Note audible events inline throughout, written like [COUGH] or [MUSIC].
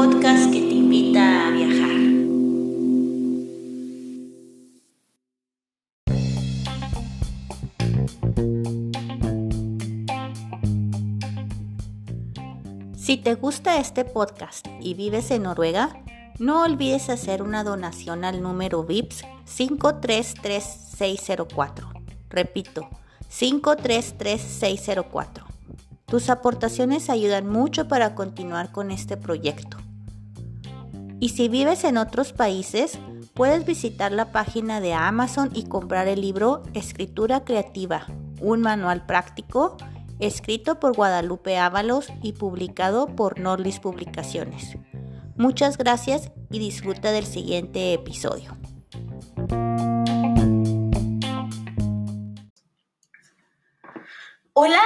podcast que te invita a viajar. Si te gusta este podcast y vives en Noruega, no olvides hacer una donación al número VIPS 533604. Repito, 533604. Tus aportaciones ayudan mucho para continuar con este proyecto. Y si vives en otros países, puedes visitar la página de Amazon y comprar el libro Escritura Creativa, un manual práctico escrito por Guadalupe Ábalos y publicado por Norlis Publicaciones. Muchas gracias y disfruta del siguiente episodio. Hola,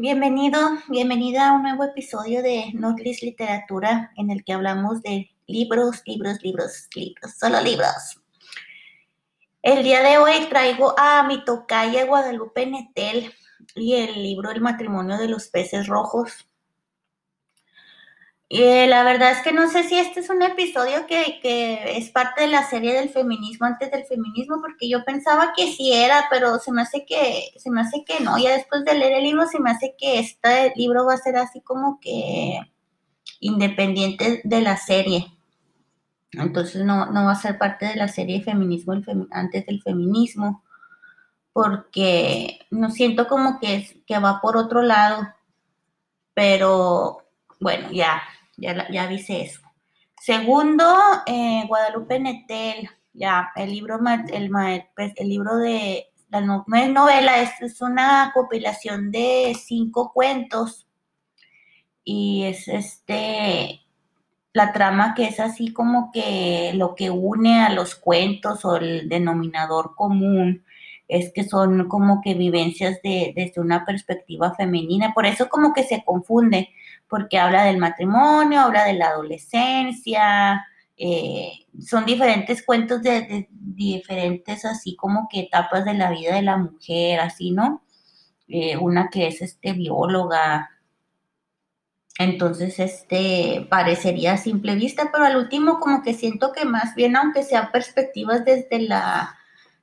Bienvenido, bienvenida a un nuevo episodio de Notlist Literatura en el que hablamos de libros, libros, libros, libros, solo libros. El día de hoy traigo a mi tocaya Guadalupe Netel y el libro El matrimonio de los peces rojos. Eh, la verdad es que no sé si este es un episodio que, es parte de la serie del feminismo antes del feminismo, porque yo pensaba que sí era, pero se me hace que, se me hace que no. Ya después de leer el libro, se me hace que este libro va a ser así como que independiente de la serie. Entonces no, no va a ser parte de la serie de feminismo antes del feminismo, porque no siento como que, que va por otro lado. Pero bueno, ya, ya, ya eso. Segundo, eh, Guadalupe Netel, ya, el libro, el, pues, el libro de, la no, es novela, es, una compilación de cinco cuentos y es este, la trama que es así como que lo que une a los cuentos o el denominador común es que son como que vivencias de, desde una perspectiva femenina, por eso como que se confunde, porque habla del matrimonio, habla de la adolescencia, eh, son diferentes cuentos de, diferentes así como que etapas de la vida de la mujer, así, ¿no? Eh, una que es este bióloga, entonces, este parecería a simple vista, pero al último como que siento que más bien, aunque sean perspectivas desde la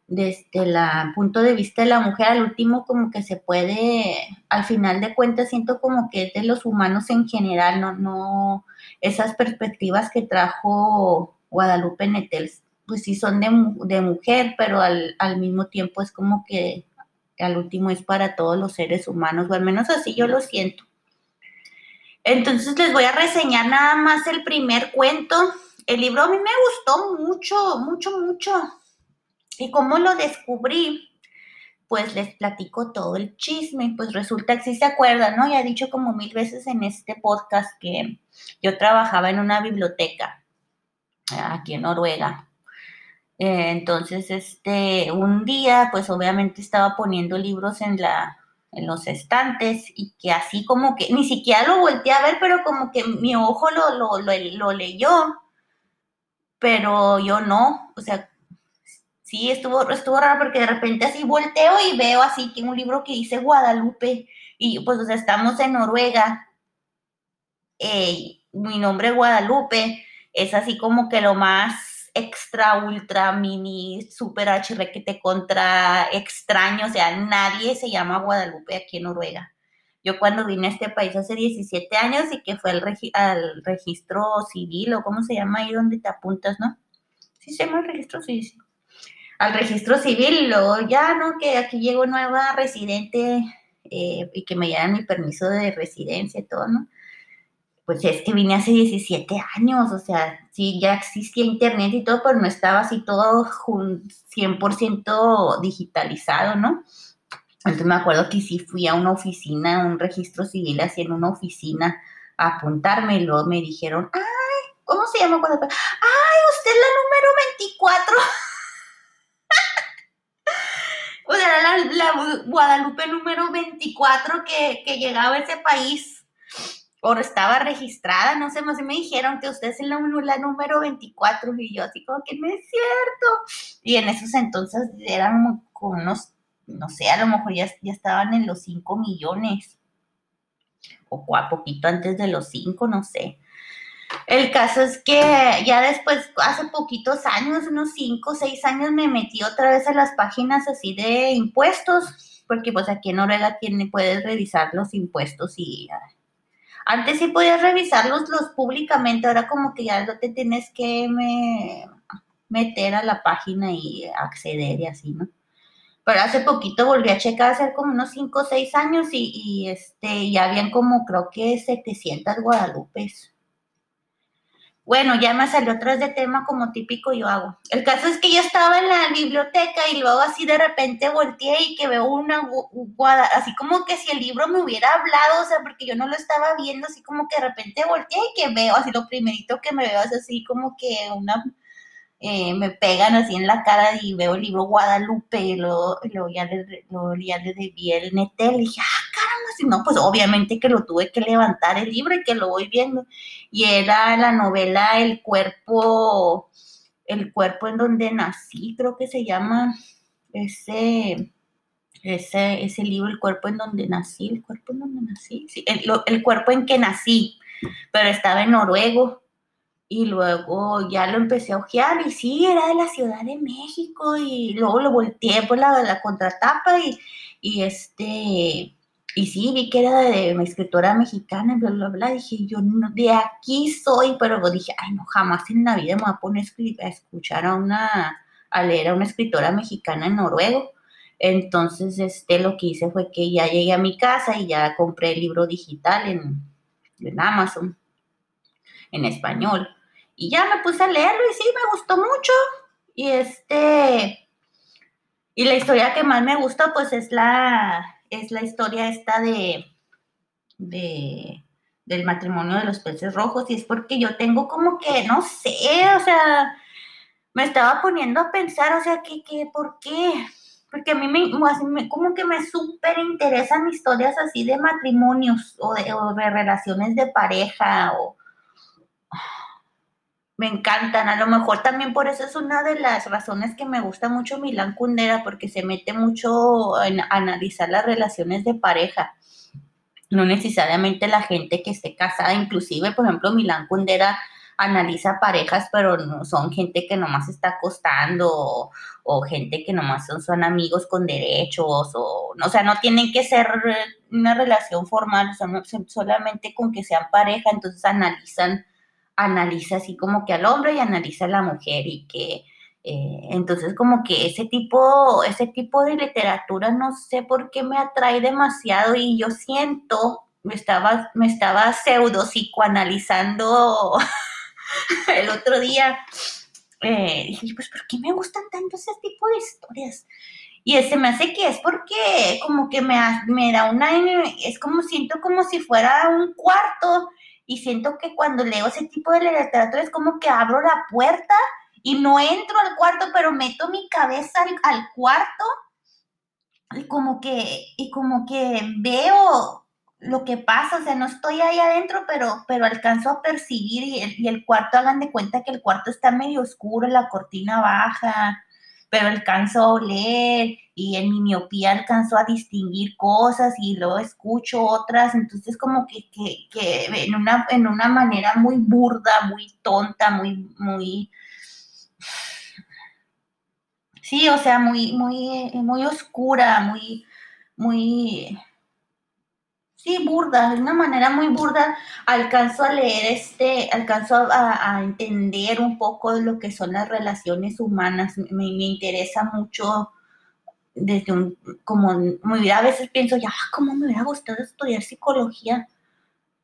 desde el punto de vista de la mujer, al último como que se puede, al final de cuentas siento como que es de los humanos en general, no, no, esas perspectivas que trajo Guadalupe Netel, pues sí son de, de mujer, pero al, al, mismo tiempo es como que al último es para todos los seres humanos, o al menos así yo lo siento. Entonces les voy a reseñar nada más el primer cuento. El libro a mí me gustó mucho, mucho, mucho ¿Y cómo lo descubrí? Pues les platico todo el chisme. Pues resulta que sí se acuerdan, ¿no? Ya he dicho como mil veces en este podcast que yo trabajaba en una biblioteca aquí en Noruega. Eh, entonces, este, un día, pues obviamente estaba poniendo libros en la, en los estantes y que así como que, ni siquiera lo volteé a ver, pero como que mi ojo lo, lo, lo, leyó, pero yo no, o sea, Sí, estuvo, estuvo raro porque de repente así volteo y veo así que un libro que dice Guadalupe y pues o sea, estamos en Noruega. Eh, mi nombre Guadalupe es así como que lo más extra, ultra, mini, super HR que te contra extraño, o sea, nadie se llama Guadalupe aquí en Noruega. Yo cuando vine a este país hace 17 años y que fue al, registro civil o cómo se llama ahí donde te apuntas, ¿no? Sí se llama el registro civil al registro civil, luego ya, ¿no? Que aquí llego nueva residente eh, y que me llevan mi permiso de residencia y todo, ¿no? Pues es que vine hace 17 años, o sea, sí, ya existía internet y todo, pero no estaba así todo 100% digitalizado, ¿no? Entonces me acuerdo que sí fui a una oficina, a un registro civil, así en una oficina, a apuntarme y luego me dijeron, ay, ¿cómo se llama? Ay, usted es la número 24. [LAUGHS] O sea, la, Guadalupe número 24 que, llegaba a ese país o estaba registrada, no sé, más me dijeron que usted es la, la, número 24 y yo así como que no es cierto. Y en esos entonces eran como unos, no sé, a lo mejor ya, ya estaban en los 5 millones o a poquito antes de los 5, no sé. El caso es que ya después, hace poquitos años, unos 5 o 6 años, me metí otra vez a las páginas así de impuestos, porque pues aquí en Noruega tiene, puedes revisar los impuestos y... Antes sí podías revisarlos los públicamente, ahora como que ya no te tienes que meter a la página y acceder y así, ¿no? Pero hace poquito volví a checar, hace como unos 5 o 6 años y, y, este, ya habían como creo que 700 guadalupes. Bueno, ya me salió atrás de tema como típico yo hago. El caso es que yo estaba en la biblioteca y luego así de repente volteé y que veo una guada, así como que si el libro me hubiera hablado, o sea, porque yo no lo estaba viendo, así como que de repente volteé y que veo, así lo primerito que me veo es así como que una eh, me pegan así en la cara y veo el libro Guadalupe y luego, ya, le, ya le debí el netel y dije, ah, caramba, si no, pues obviamente que lo tuve que levantar el libro y que lo voy viendo. Y era la novela El cuerpo, el cuerpo en donde nací, creo que se llama ese, ese, ese libro, El cuerpo en donde nací, el cuerpo en donde nací, sí, el, el cuerpo en que nací, pero estaba en noruego y luego ya lo empecé a ojear y sí, era de la Ciudad de México y luego lo volteé por la, la contratapa y, y este, y sí, vi que era de una escritora mexicana, bla, bla, bla, dije yo, no, de aquí soy, pero dije, ay, no, jamás en la vida me voy a poner a escuchar a una, a leer a una escritora mexicana en noruego. Entonces, este, lo que hice fue que ya llegué a mi casa y ya compré el libro digital en Amazon, en español. Y ya me puse a leerlo y sí, me gustó mucho. Y este, y la historia que más me gusta, pues es la, es la historia esta de, de, del matrimonio de los peces rojos. Y es porque yo tengo como que, no sé, o sea, me estaba poniendo a pensar, o sea, que, que ¿por qué? Porque a mí me, como que me súper interesan historias así de matrimonios o de, o de relaciones de pareja o me encantan. A lo mejor también por eso es una de las razones que me gusta mucho Milán Kundera, porque se mete mucho en analizar las relaciones de pareja. No necesariamente la gente que esté casada, inclusive, por ejemplo, Milán Kundera analiza parejas, pero no son gente que nomás está acostando o, gente que nomás son, amigos con derechos o, o sea, no tienen que ser una relación formal, son solamente con que sean pareja, entonces analizan analiza así como que al hombre y analiza a la mujer y que eh, entonces como que ese tipo, ese tipo de literatura no sé por qué me atrae demasiado y yo siento, me estaba, me estaba pseudo psicoanalizando [LAUGHS] el otro día, eh, dije, pues ¿por qué me gustan tanto ese tipo de historias? Y ese me hace que es porque como que me, me da una, es como siento como si fuera un cuarto y siento que cuando leo ese tipo de literatura es como que abro la puerta y no entro al cuarto, pero meto mi cabeza al, cuarto y como que, y como que veo lo que pasa, o sea, no estoy ahí adentro, pero, pero alcanzo a percibir y el, y el cuarto, hagan de cuenta que el cuarto está medio oscuro, la cortina baja, pero alcanzo a oler y en mi miopía alcanzo a distinguir cosas y luego escucho otras, entonces como que, en, una, en una manera muy burda, muy tonta, muy, muy, sí, o sea, muy, muy, muy oscura, muy, muy, sí, burda, de una manera muy burda, alcanzo a leer este, alcanzo a, entender un poco de lo que son las relaciones humanas, me, me interesa mucho desde un, como, muy, a veces pienso, ya, ¿cómo me hubiera gustado estudiar psicología?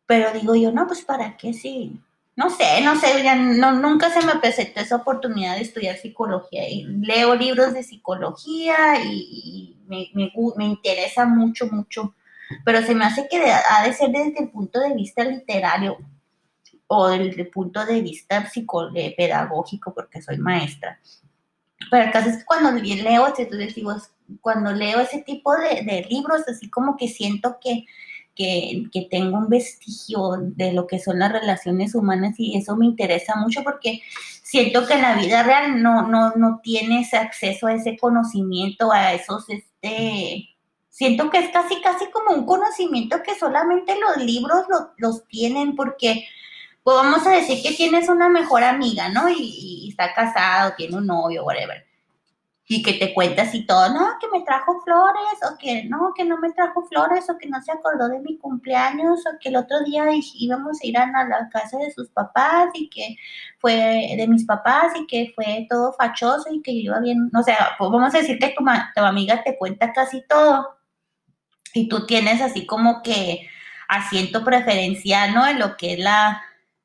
Pero digo yo, no, pues para qué sí. No sé, no sé, ya no, nunca se me presentó esa oportunidad de estudiar psicología. Y leo libros de psicología y, me, me, me interesa mucho, mucho pero se me hace que ha de ser desde el punto de vista literario o desde el punto de vista eh, pedagógico, porque soy maestra. Pero el es cuando leo, entonces digo, cuando leo ese tipo de, libros, así como que siento que, que, que, tengo un vestigio de lo que son las relaciones humanas y eso me interesa mucho porque siento que en la vida real no, no, no tienes acceso a ese conocimiento, a esos, este, siento que es casi, casi como un conocimiento que solamente los libros los tienen, porque, pues vamos a decir que tienes una mejor amiga, ¿no? Y, y está casado, tiene un novio, whatever y que te cuentas y todo, no, que me trajo flores, o que no, que no me trajo flores, o que no se acordó de mi cumpleaños, o que el otro día íbamos a ir a la casa de sus papás y que fue de mis papás y que fue todo fachoso y que iba bien, o sea, pues vamos a decir que tu, tu amiga te cuenta casi todo y tú tienes así como que asiento preferencial, ¿no? En lo que es la,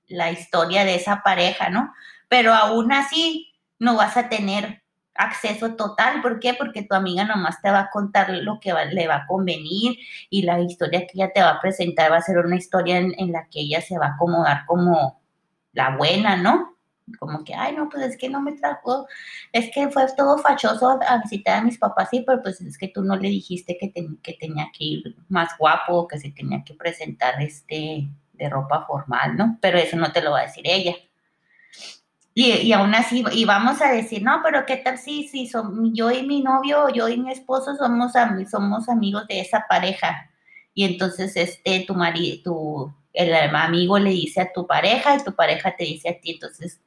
la historia de esa pareja, ¿no? Pero aún así no vas a tener acceso total. ¿Por qué? Porque tu amiga nomás te va a contar lo que le va a convenir y la historia que ella te va a presentar va a ser una historia en, la que ella se va a acomodar como la buena, ¿no? Como que, ay, no, pues es que no me trajo, es que fue todo fachoso a, visitar a mis papás, sí, pero pues es que tú no le dijiste que, que tenía que ir más guapo, que se tenía que presentar este de ropa formal, ¿no? Pero eso no te lo va a decir ella. Y, aún así, y vamos a decir, no, pero ¿qué tal si, si son, yo y mi novio, yo y mi esposo somos, somos amigos de esa pareja? Y entonces, este, tu marido, tu, el amigo le dice a tu pareja y tu pareja te dice a ti, entonces,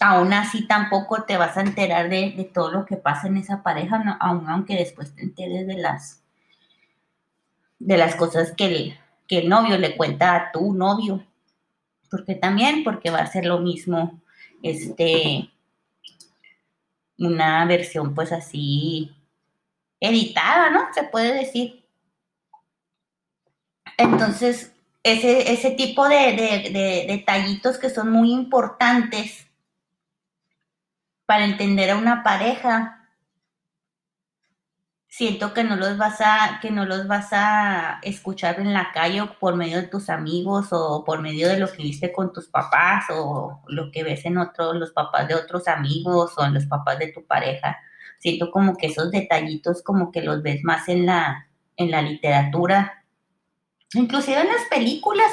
aún así tampoco te vas a enterar de, todo lo que pasa en esa pareja, aunque después te enteres de las, de las cosas que el, que el novio le cuenta a tu novio. Porque también, porque va a ser lo mismo este, una versión pues así editada, ¿no? Se puede decir. Entonces, ese, ese tipo de, detallitos que son muy importantes para entender a una pareja siento que no los vas a, que no los vas a escuchar en la calle o por medio de tus amigos o por medio de lo que viste con tus papás o lo que ves en otros, los papás de otros amigos o en los papás de tu pareja. Siento como que esos detallitos como que los ves más en la, en la literatura, inclusive en las películas.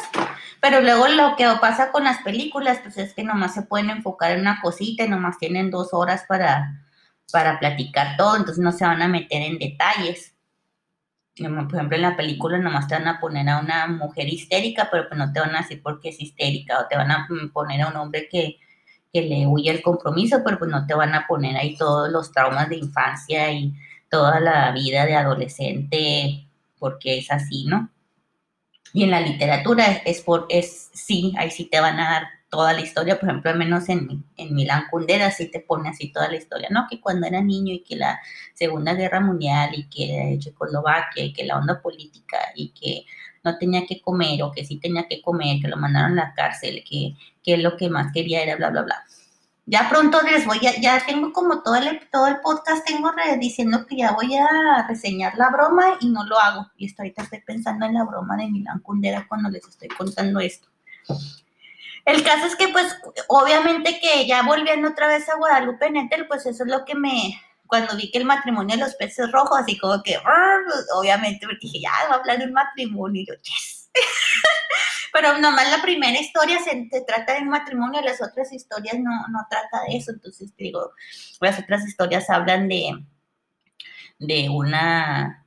Pero luego lo que pasa con las películas, pues es que nomás se pueden enfocar en una cosita y nomás tienen dos horas para, para platicar todo, entonces no se van a meter en detalles. Por ejemplo, en la película nomás te van a poner a una mujer histérica, pero pues no te van a decir por qué es histérica, o te van a poner a un hombre que, que le huye el compromiso, pero pues no te van a poner ahí todos los traumas de infancia y toda la vida de adolescente, porque es así, ¿no? Y en la literatura es, por, es sí, ahí sí te van a dar toda la historia, por ejemplo, al menos en, en Milán Kundera sí te pone así toda la historia, ¿no? Que cuando era niño y que la Segunda Guerra Mundial y que Checoslovaquia y que la onda política y que no tenía que comer o que sí tenía que comer, que lo mandaron a la cárcel, que, que lo que más quería era bla, bla, bla. Ya pronto les voy a, ya tengo como todo el, todo el podcast, tengo diciendo que ya voy a reseñar la broma y no lo hago. Y estoy, ahorita estoy pensando en la broma de Milán Kundera cuando les estoy contando esto. El caso es que, pues, obviamente que ya volviendo otra vez a Guadalupe Nettel, pues eso es lo que me, cuando vi que el matrimonio de los peces rojos, así como que, obviamente dije, ya, va a hablar de un matrimonio, y yo, yes. [LAUGHS] Pero nomás la primera historia se, trata de un matrimonio, las otras historias no, no trata de eso, entonces digo, las otras historias hablan de, de una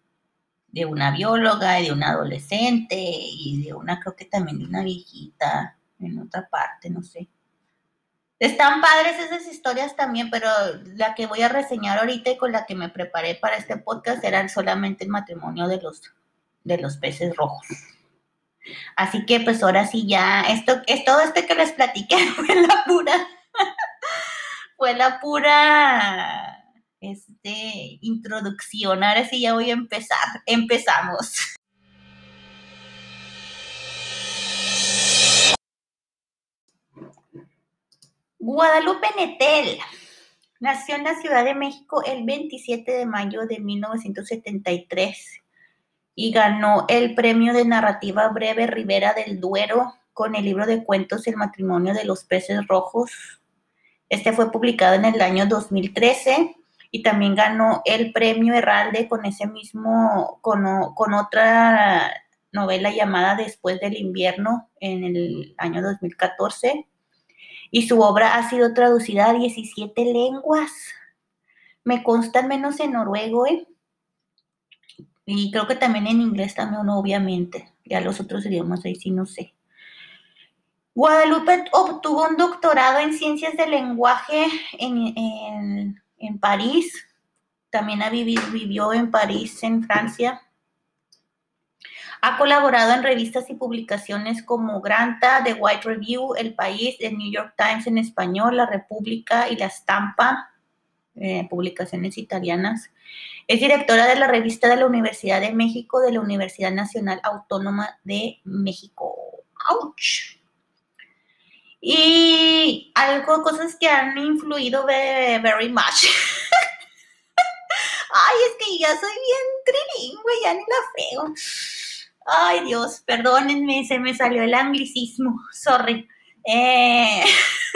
de una bióloga y de una adolescente y de una, creo que también de una viejita en otra parte, no sé. Están padres esas historias también, pero la que voy a reseñar ahorita y con la que me preparé para este podcast eran solamente el matrimonio de los, de los peces rojos. Así que pues ahora sí ya, esto, es todo este que les platiqué [LAUGHS] fue la pura, fue la pura este, introducción. Ahora sí ya voy a empezar. Empezamos. Guadalupe Netel nació en la Ciudad de México el 27 de mayo de 1973 y ganó el premio de narrativa breve Rivera del Duero con el libro de cuentos El matrimonio de los peces rojos. Este fue publicado en el año 2013 y también ganó el premio Herralde con ese mismo, con, con otra novela llamada Después del invierno en el año 2014 y su obra ha sido traducida a 17 lenguas. Me consta al menos en noruego, ¿eh? Y creo que también en inglés también, obviamente. Ya los otros idiomas ahí sí no sé. Guadalupe obtuvo un doctorado en ciencias del lenguaje en, París. También ha vivió en París, en Francia. Ha colaborado en revistas y publicaciones como Granta, The White Review, El País, The New York Times en español, La República y La Estampa, eh, publicaciones italianas. Es directora de la revista de la Universidad de México, de la Universidad Nacional Autónoma de México. ¡Auch! Y algo, cosas que han influido very much. [LAUGHS] Ay, es que ya soy bien trilingüe, ya ni la frego. Ay, Dios, perdónenme, se me salió el anglicismo, sorry. Eh, [LAUGHS]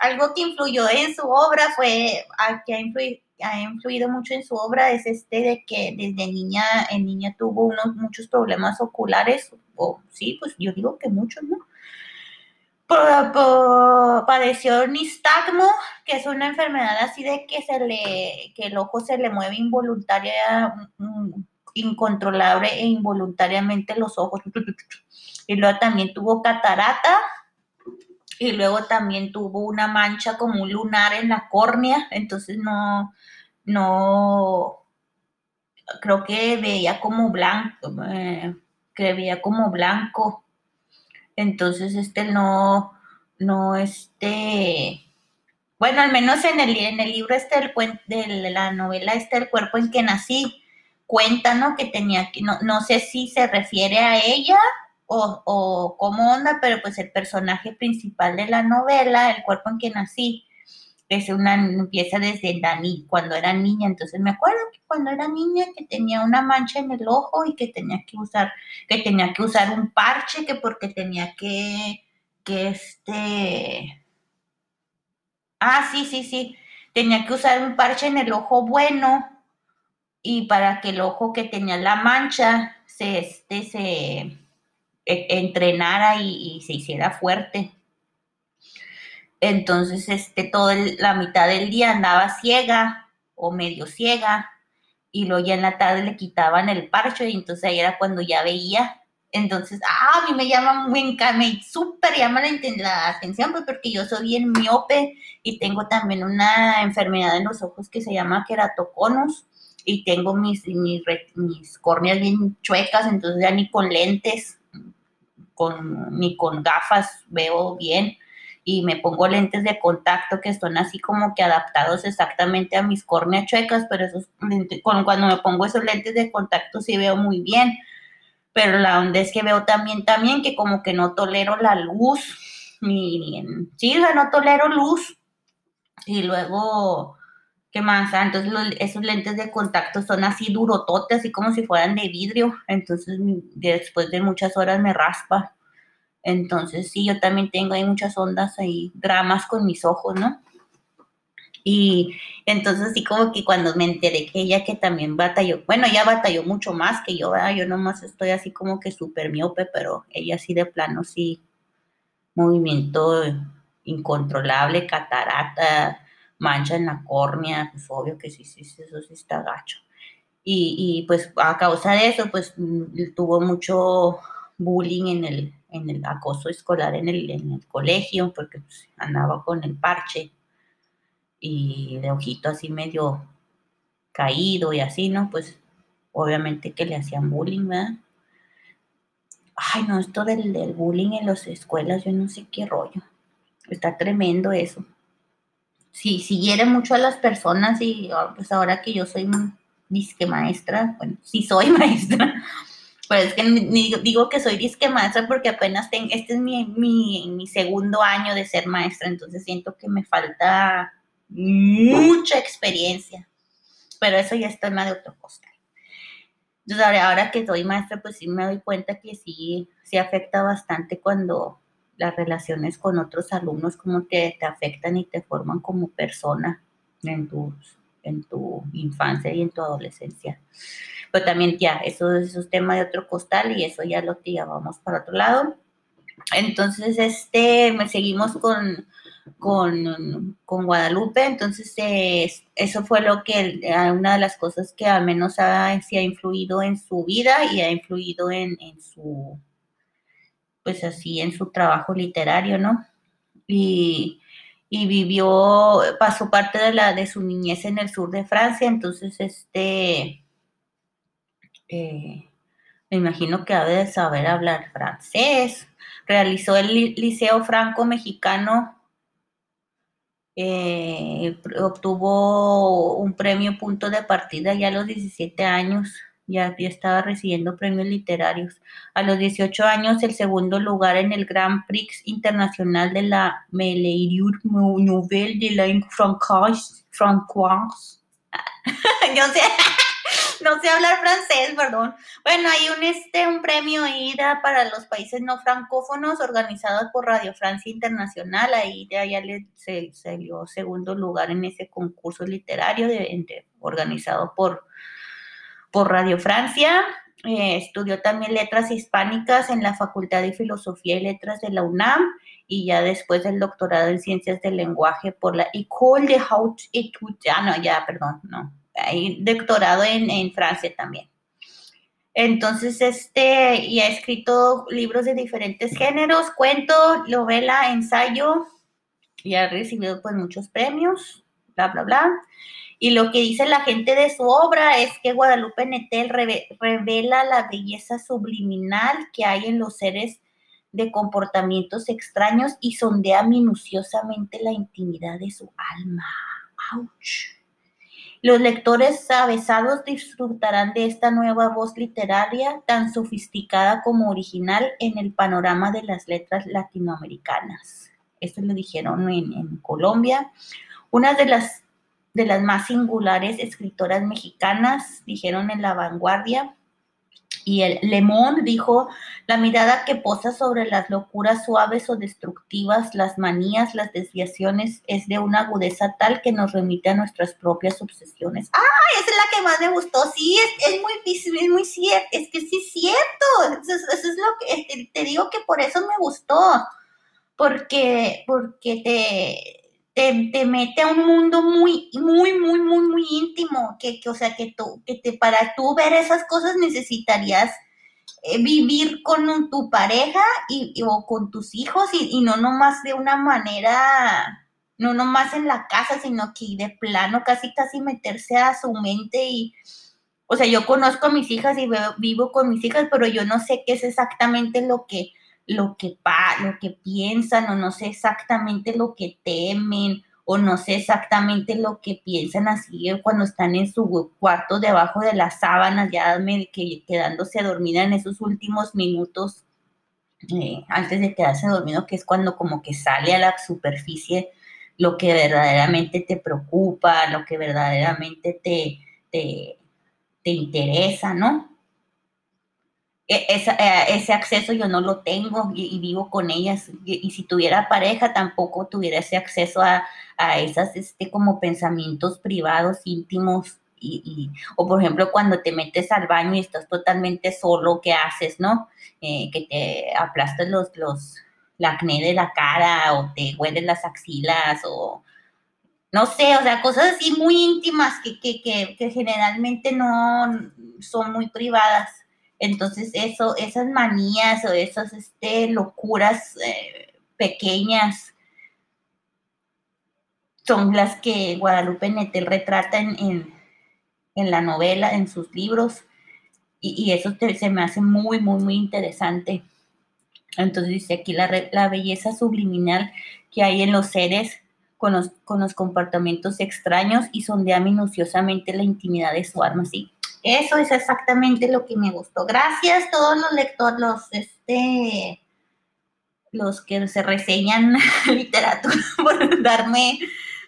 algo que influyó en su obra fue, que ha influido, ha influido mucho en su obra es este de que desde niña, en niña tuvo unos muchos problemas oculares, o sí, pues yo digo que muchos, ¿no? padeció nistagmo, que es una enfermedad así de que se le, que el ojo se le mueve involuntaria, mm, incontrolable e involuntariamente los ojos. Y luego también tuvo catarata, y luego también tuvo una mancha como un lunar en la córnea, entonces no, no, creo que veía como blanco, eh, que veía como blanco, entonces este no, no, este, bueno, al menos en el, en el libro este de la novela este El cuerpo en que nací, cuenta, ¿no? Que tenía que, no, no sé si se refiere a ella o, o cómo onda, pero pues el personaje principal de la novela, El cuerpo en que nací, es una, empieza desde Dani, cuando era niña, entonces me acuerdo que cuando era niña que tenía una mancha en el ojo y que tenía que usar, que tenía que usar un parche, que porque tenía que, que este, ah, sí, sí, sí, tenía que usar un parche en el ojo bueno y para que el ojo que tenía la mancha se, este, se entrenara y se hiciera fuerte. Entonces, este, toda la mitad del día andaba ciega o medio ciega y luego ya en la tarde le quitaban el parche y entonces ahí era cuando ya veía. Entonces, ah, a mí me llama, me, me súper llama la, atención, pues porque yo soy bien miope y tengo también una enfermedad en los ojos que se llama queratoconos y tengo mis, mis, mis córneas bien chuecas, entonces ya ni con lentes, ni con gafas veo bien y me pongo lentes de contacto que son así como que adaptados exactamente a mis córneas chuecas, pero esos cuando me pongo esos lentes de contacto sí veo muy bien. Pero la onda es que veo también, también que como que no tolero la luz, ni, sí, no tolero luz. Y luego, ¿qué más? Ah, entonces esos lentes de contacto son así durototes, así como si fueran de vidrio. Entonces después de muchas horas me raspa. Entonces, sí, yo también tengo ahí muchas ondas ahí, dramas con mis ojos, ¿no? Y entonces, así como que cuando me enteré que ella que también batalló, bueno, ella batalló mucho más que yo, ¿verdad? Yo nomás estoy así como que súper miope, pero ella sí de plano, sí, movimiento incontrolable, catarata, mancha en la córnea, pues obvio que sí, sí, eso sí está gacho. Y, y pues a causa de eso, pues mm, tuvo mucho bullying en el, en el acoso escolar en el, en el colegio, porque pues, andaba con el parche y de ojito así medio caído y así, ¿no? Pues obviamente que le hacían bullying, ¿verdad? Ay, no, esto del, del bullying en las escuelas, yo no sé qué rollo. Está tremendo eso. Sí, si hiere mucho a las personas y ah, pues ahora que yo soy disque maestra, bueno, sí soy [LAUGHS] maestra, pero es que digo que soy disque maestra porque apenas tengo, este es mi, mi, segundo año de ser maestra, entonces siento que me falta mucha experiencia. Pero eso ya está tema de otro costal. Entonces ahora, que soy maestra, pues sí me doy cuenta que sí, sí afecta bastante cuando las relaciones con otros alumnos como te, te afectan y te forman como persona en tus en tu infancia y en tu adolescencia. Pero también ya, eso, es un tema de otro costal y eso ya lo llevamos para otro lado. Entonces, este, seguimos con, con, con Guadalupe, entonces eso fue lo que, una de las cosas que al menos ha, ha influido en su vida y ha influido en, en su pues así en su trabajo literario, ¿no? Y, vivió, pasó parte de la de su niñez en el sur de Francia, entonces este eh, me imagino que ha de saber hablar francés. Realizó el Liceo Franco Mexicano eh, obtuvo un premio punto de partida ya a los 17 años, ya, estaba recibiendo premios literarios. A los 18 años, el segundo lugar en el Grand Prix Internacional de la Meilleure Nouvelle de la Francoise. Francoise. [LAUGHS] Yo sé [LAUGHS] no sé hablar francés, perdón. Bueno, hay un, este, un premio IDA para los países no francófonos organizado por Radio Francia Internacional. Ahí ya, ya le, se, dio segundo lugar en ese concurso literario de, organizado por, por Radio Francia. Eh, estudió también letras hispánicas en la Facultad de Filosofía y Letras de la UNAM y ya después el doctorado en Ciencias del Lenguaje por la École de Haute Études. Ah, no, ya, perdón, no, doctorado en, Francia también. Entonces, este, y ha escrito libros de diferentes géneros, cuento, novela, ensayo, y ha recibido pues muchos premios, bla, bla, bla. Y lo que dice la gente de su obra es que Guadalupe Netel revela la belleza subliminal que hay en los seres de comportamientos extraños y sondea minuciosamente la intimidad de su alma. ¡Auch! Los lectores avesados disfrutarán de esta nueva voz literaria tan sofisticada como original en el panorama de las letras latinoamericanas. Esto lo dijeron en, en Colombia. Una de las, de las más singulares escritoras mexicanas, dijeron en La Vanguardia, y el Lemón dijo, la mirada que posa sobre las locuras suaves o destructivas, las manías, las desviaciones, es de una agudeza tal que nos remite a nuestras propias obsesiones. ¡Ah! Esa es la que más me gustó. Sí, es, muy, es muy cierto. Es que sí es cierto. Eso, es lo que te digo que por eso me gustó. Porque, porque te, te, mete a un mundo muy, muy, muy, muy, muy íntimo, que, o sea, que, tú, que te, para tú ver esas cosas necesitarías eh, vivir con tu pareja y, o con tus hijos y, y, no nomás de una manera, no nomás en la casa, sino que de plano casi, casi meterse a su mente y, o sea, yo conozco a mis hijas y vivo con mis hijas, pero yo no sé qué es exactamente lo que lo que, pa, lo que piensan o no sé exactamente lo que temen o no sé exactamente lo que piensan así cuando están en su cuarto debajo de las sábanas, ya que, quedándose dormida en esos últimos minutos eh, antes de quedarse dormido, que es cuando como que sale a la superficie lo que verdaderamente te preocupa, lo que verdaderamente te, te, te interesa, ¿no? E, eh, ese acceso yo no lo tengo y, vivo con ellas. Y, si tuviera pareja, tampoco tuviera ese acceso a, a esas, este, como pensamientos privados, íntimos. Y, o por ejemplo, cuando te metes al baño y estás totalmente solo, ¿qué haces, no? Eh, que te aplastas los, los, la acné de la cara o te hueles las axilas o no sé, o sea, cosas así muy íntimas que, que, que, que generalmente no son muy privadas entonces, eso, esas manías o esas este, locuras eh, pequeñas son las que Guadalupe Netel retrata en, la novela, en sus libros, y, eso se me hace muy, muy, muy interesante. Entonces dice aquí la, la, belleza subliminal que hay en los seres con los, con los comportamientos extraños y sondea minuciosamente la intimidad de su alma. Sí, eso es exactamente lo que me gustó. Gracias todos los lectores, los, este, los que se reseñan [LAUGHS] literatura [LAUGHS] por darme,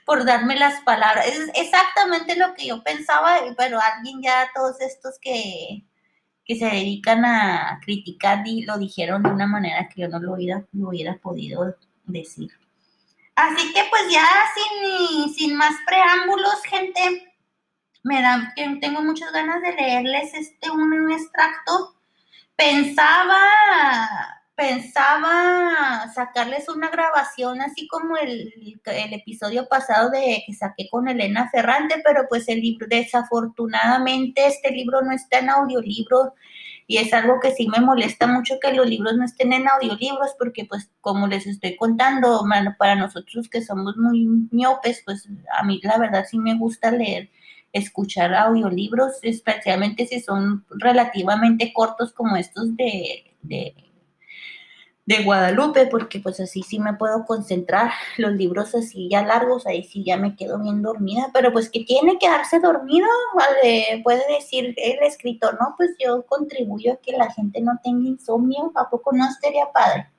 por darme las palabras. Es exactamente lo que yo pensaba, pero alguien ya, todos estos que, que se dedican a criticar y lo dijeron de una manera que yo no lo hubiera, hubiera podido decir. Así que pues ya sin, sin más preámbulos, gente, me da, que tengo muchas ganas de leerles este un, extracto. Pensaba, pensaba sacarles una grabación así como el, el, episodio pasado de que saqué con Elena Ferrante, pero pues el libro, desafortunadamente este libro no está en audiolibro y es algo que sí me molesta mucho que los libros no estén en audiolibros porque pues como les estoy contando, para nosotros que somos muy miopes, pues a mí la verdad sí me gusta leer, escuchar audiolibros, especialmente si son relativamente cortos como estos de, de de Guadalupe, porque pues así sí me puedo concentrar. Los libros así ya largos, ahí sí ya me quedo bien dormida, pero pues que tiene que quedarse dormido, vale, puede decir el escritor, no, pues yo contribuyo a que la gente no tenga insomnio, ¿a poco no estaría padre?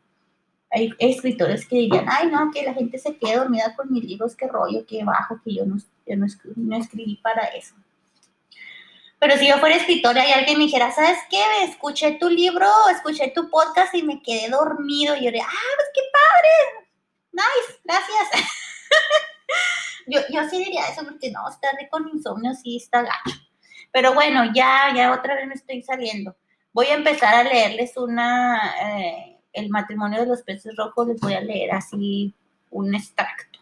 Hay escritores que dirían, ay, no, que la gente se quede dormida con mis libros, qué rollo, qué bajo, que yo no, yo no escribí para eso. Pero si yo fuera escritora y alguien me dijera, ¿sabes qué? Escuché tu libro, escuché tu podcast y me quedé dormido. Y yo diría, ah, pues qué padre. Nice, gracias. [LAUGHS] yo, yo sí diría eso porque no, estar con insomnio sí está gacho. Pero bueno, ya, ya otra vez me estoy saliendo. Voy a empezar a leerles una, eh, el matrimonio de los peces rojos, les voy a leer así un extracto.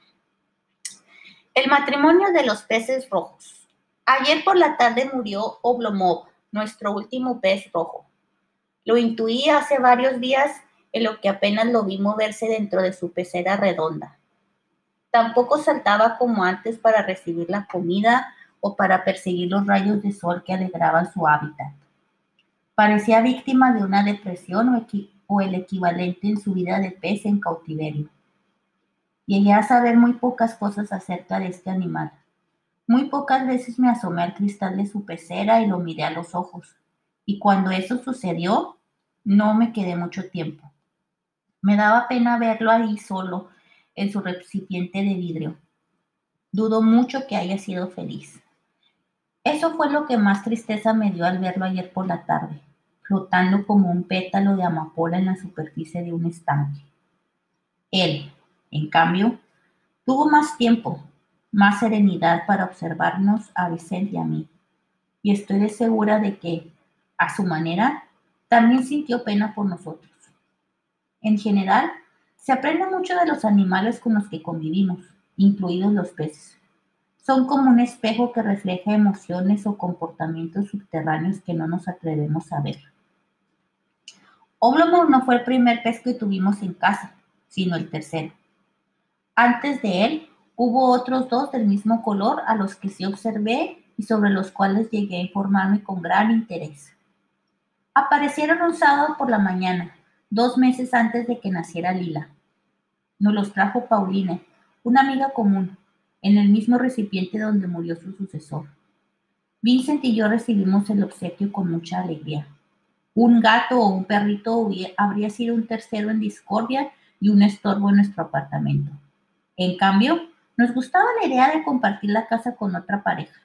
El matrimonio de los peces rojos. Ayer por la tarde murió Oblomov, nuestro último pez rojo. Lo intuí hace varios días en lo que apenas lo vi moverse dentro de su pecera redonda. Tampoco saltaba como antes para recibir la comida o para perseguir los rayos de sol que alegraban su hábitat. Parecía víctima de una depresión o, o el equivalente en su vida de pez en cautiverio. Llegué a saber muy pocas cosas acerca de este animal. Muy pocas veces me asomé al cristal de su pecera y lo miré a los ojos. Y cuando eso sucedió, no me quedé mucho tiempo. Me daba pena verlo ahí solo, en su recipiente de vidrio. Dudo mucho que haya sido feliz. Eso fue lo que más tristeza me dio al verlo ayer por la tarde, flotando como un pétalo de amapola en la superficie de un estanque. Él, en cambio, tuvo más tiempo, más serenidad para observarnos a Vicente y a mí. Y estoy segura de que, a su manera, también sintió pena por nosotros. En general, se aprende mucho de los animales con los que convivimos, incluidos los peces. Son como un espejo que refleja emociones o comportamientos subterráneos que no nos atrevemos a ver. Oblomov no fue el primer pez que tuvimos en casa, sino el tercero. Antes de él, Hubo otros dos del mismo color a los que sí observé y sobre los cuales llegué a informarme con gran interés. Aparecieron un sábado por la mañana, dos meses antes de que naciera Lila. Nos los trajo Paulina, una amiga común, en el mismo recipiente donde murió su sucesor. Vincent y yo recibimos el obsequio con mucha alegría. Un gato o un perrito habría sido un tercero en discordia y un estorbo en nuestro apartamento. En cambio, nos gustaba la idea de compartir la casa con otra pareja.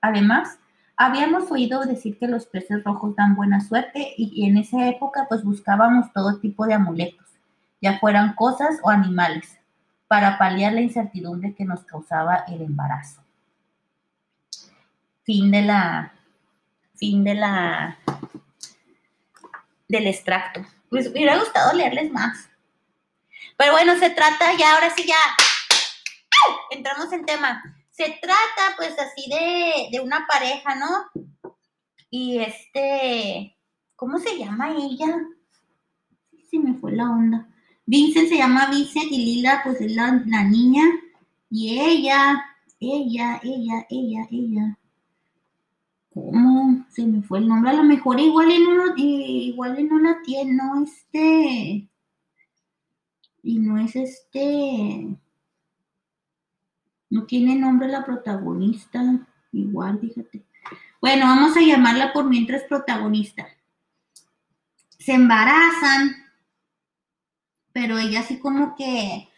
Además, habíamos oído decir que los peces rojos dan buena suerte y en esa época pues buscábamos todo tipo de amuletos, ya fueran cosas o animales, para paliar la incertidumbre que nos causaba el embarazo. Fin de la fin de la del extracto. Me hubiera gustado leerles más. Pero bueno, se trata ya, ahora sí ya, entramos en tema. Se trata pues así de, una pareja, ¿no? Y este, ¿cómo se llama ella? Se me fue la onda. Vincent se llama Vincent y Lila pues es la, niña. Y ella, ella, ella, ella, ella. ¿Cómo? Se me fue el nombre. A lo mejor igual y no, igual no la tiene, no este. Y no es este. No tiene nombre la protagonista. Igual, fíjate. Bueno, vamos a llamarla por mientras protagonista. Se embarazan, pero ella así como que...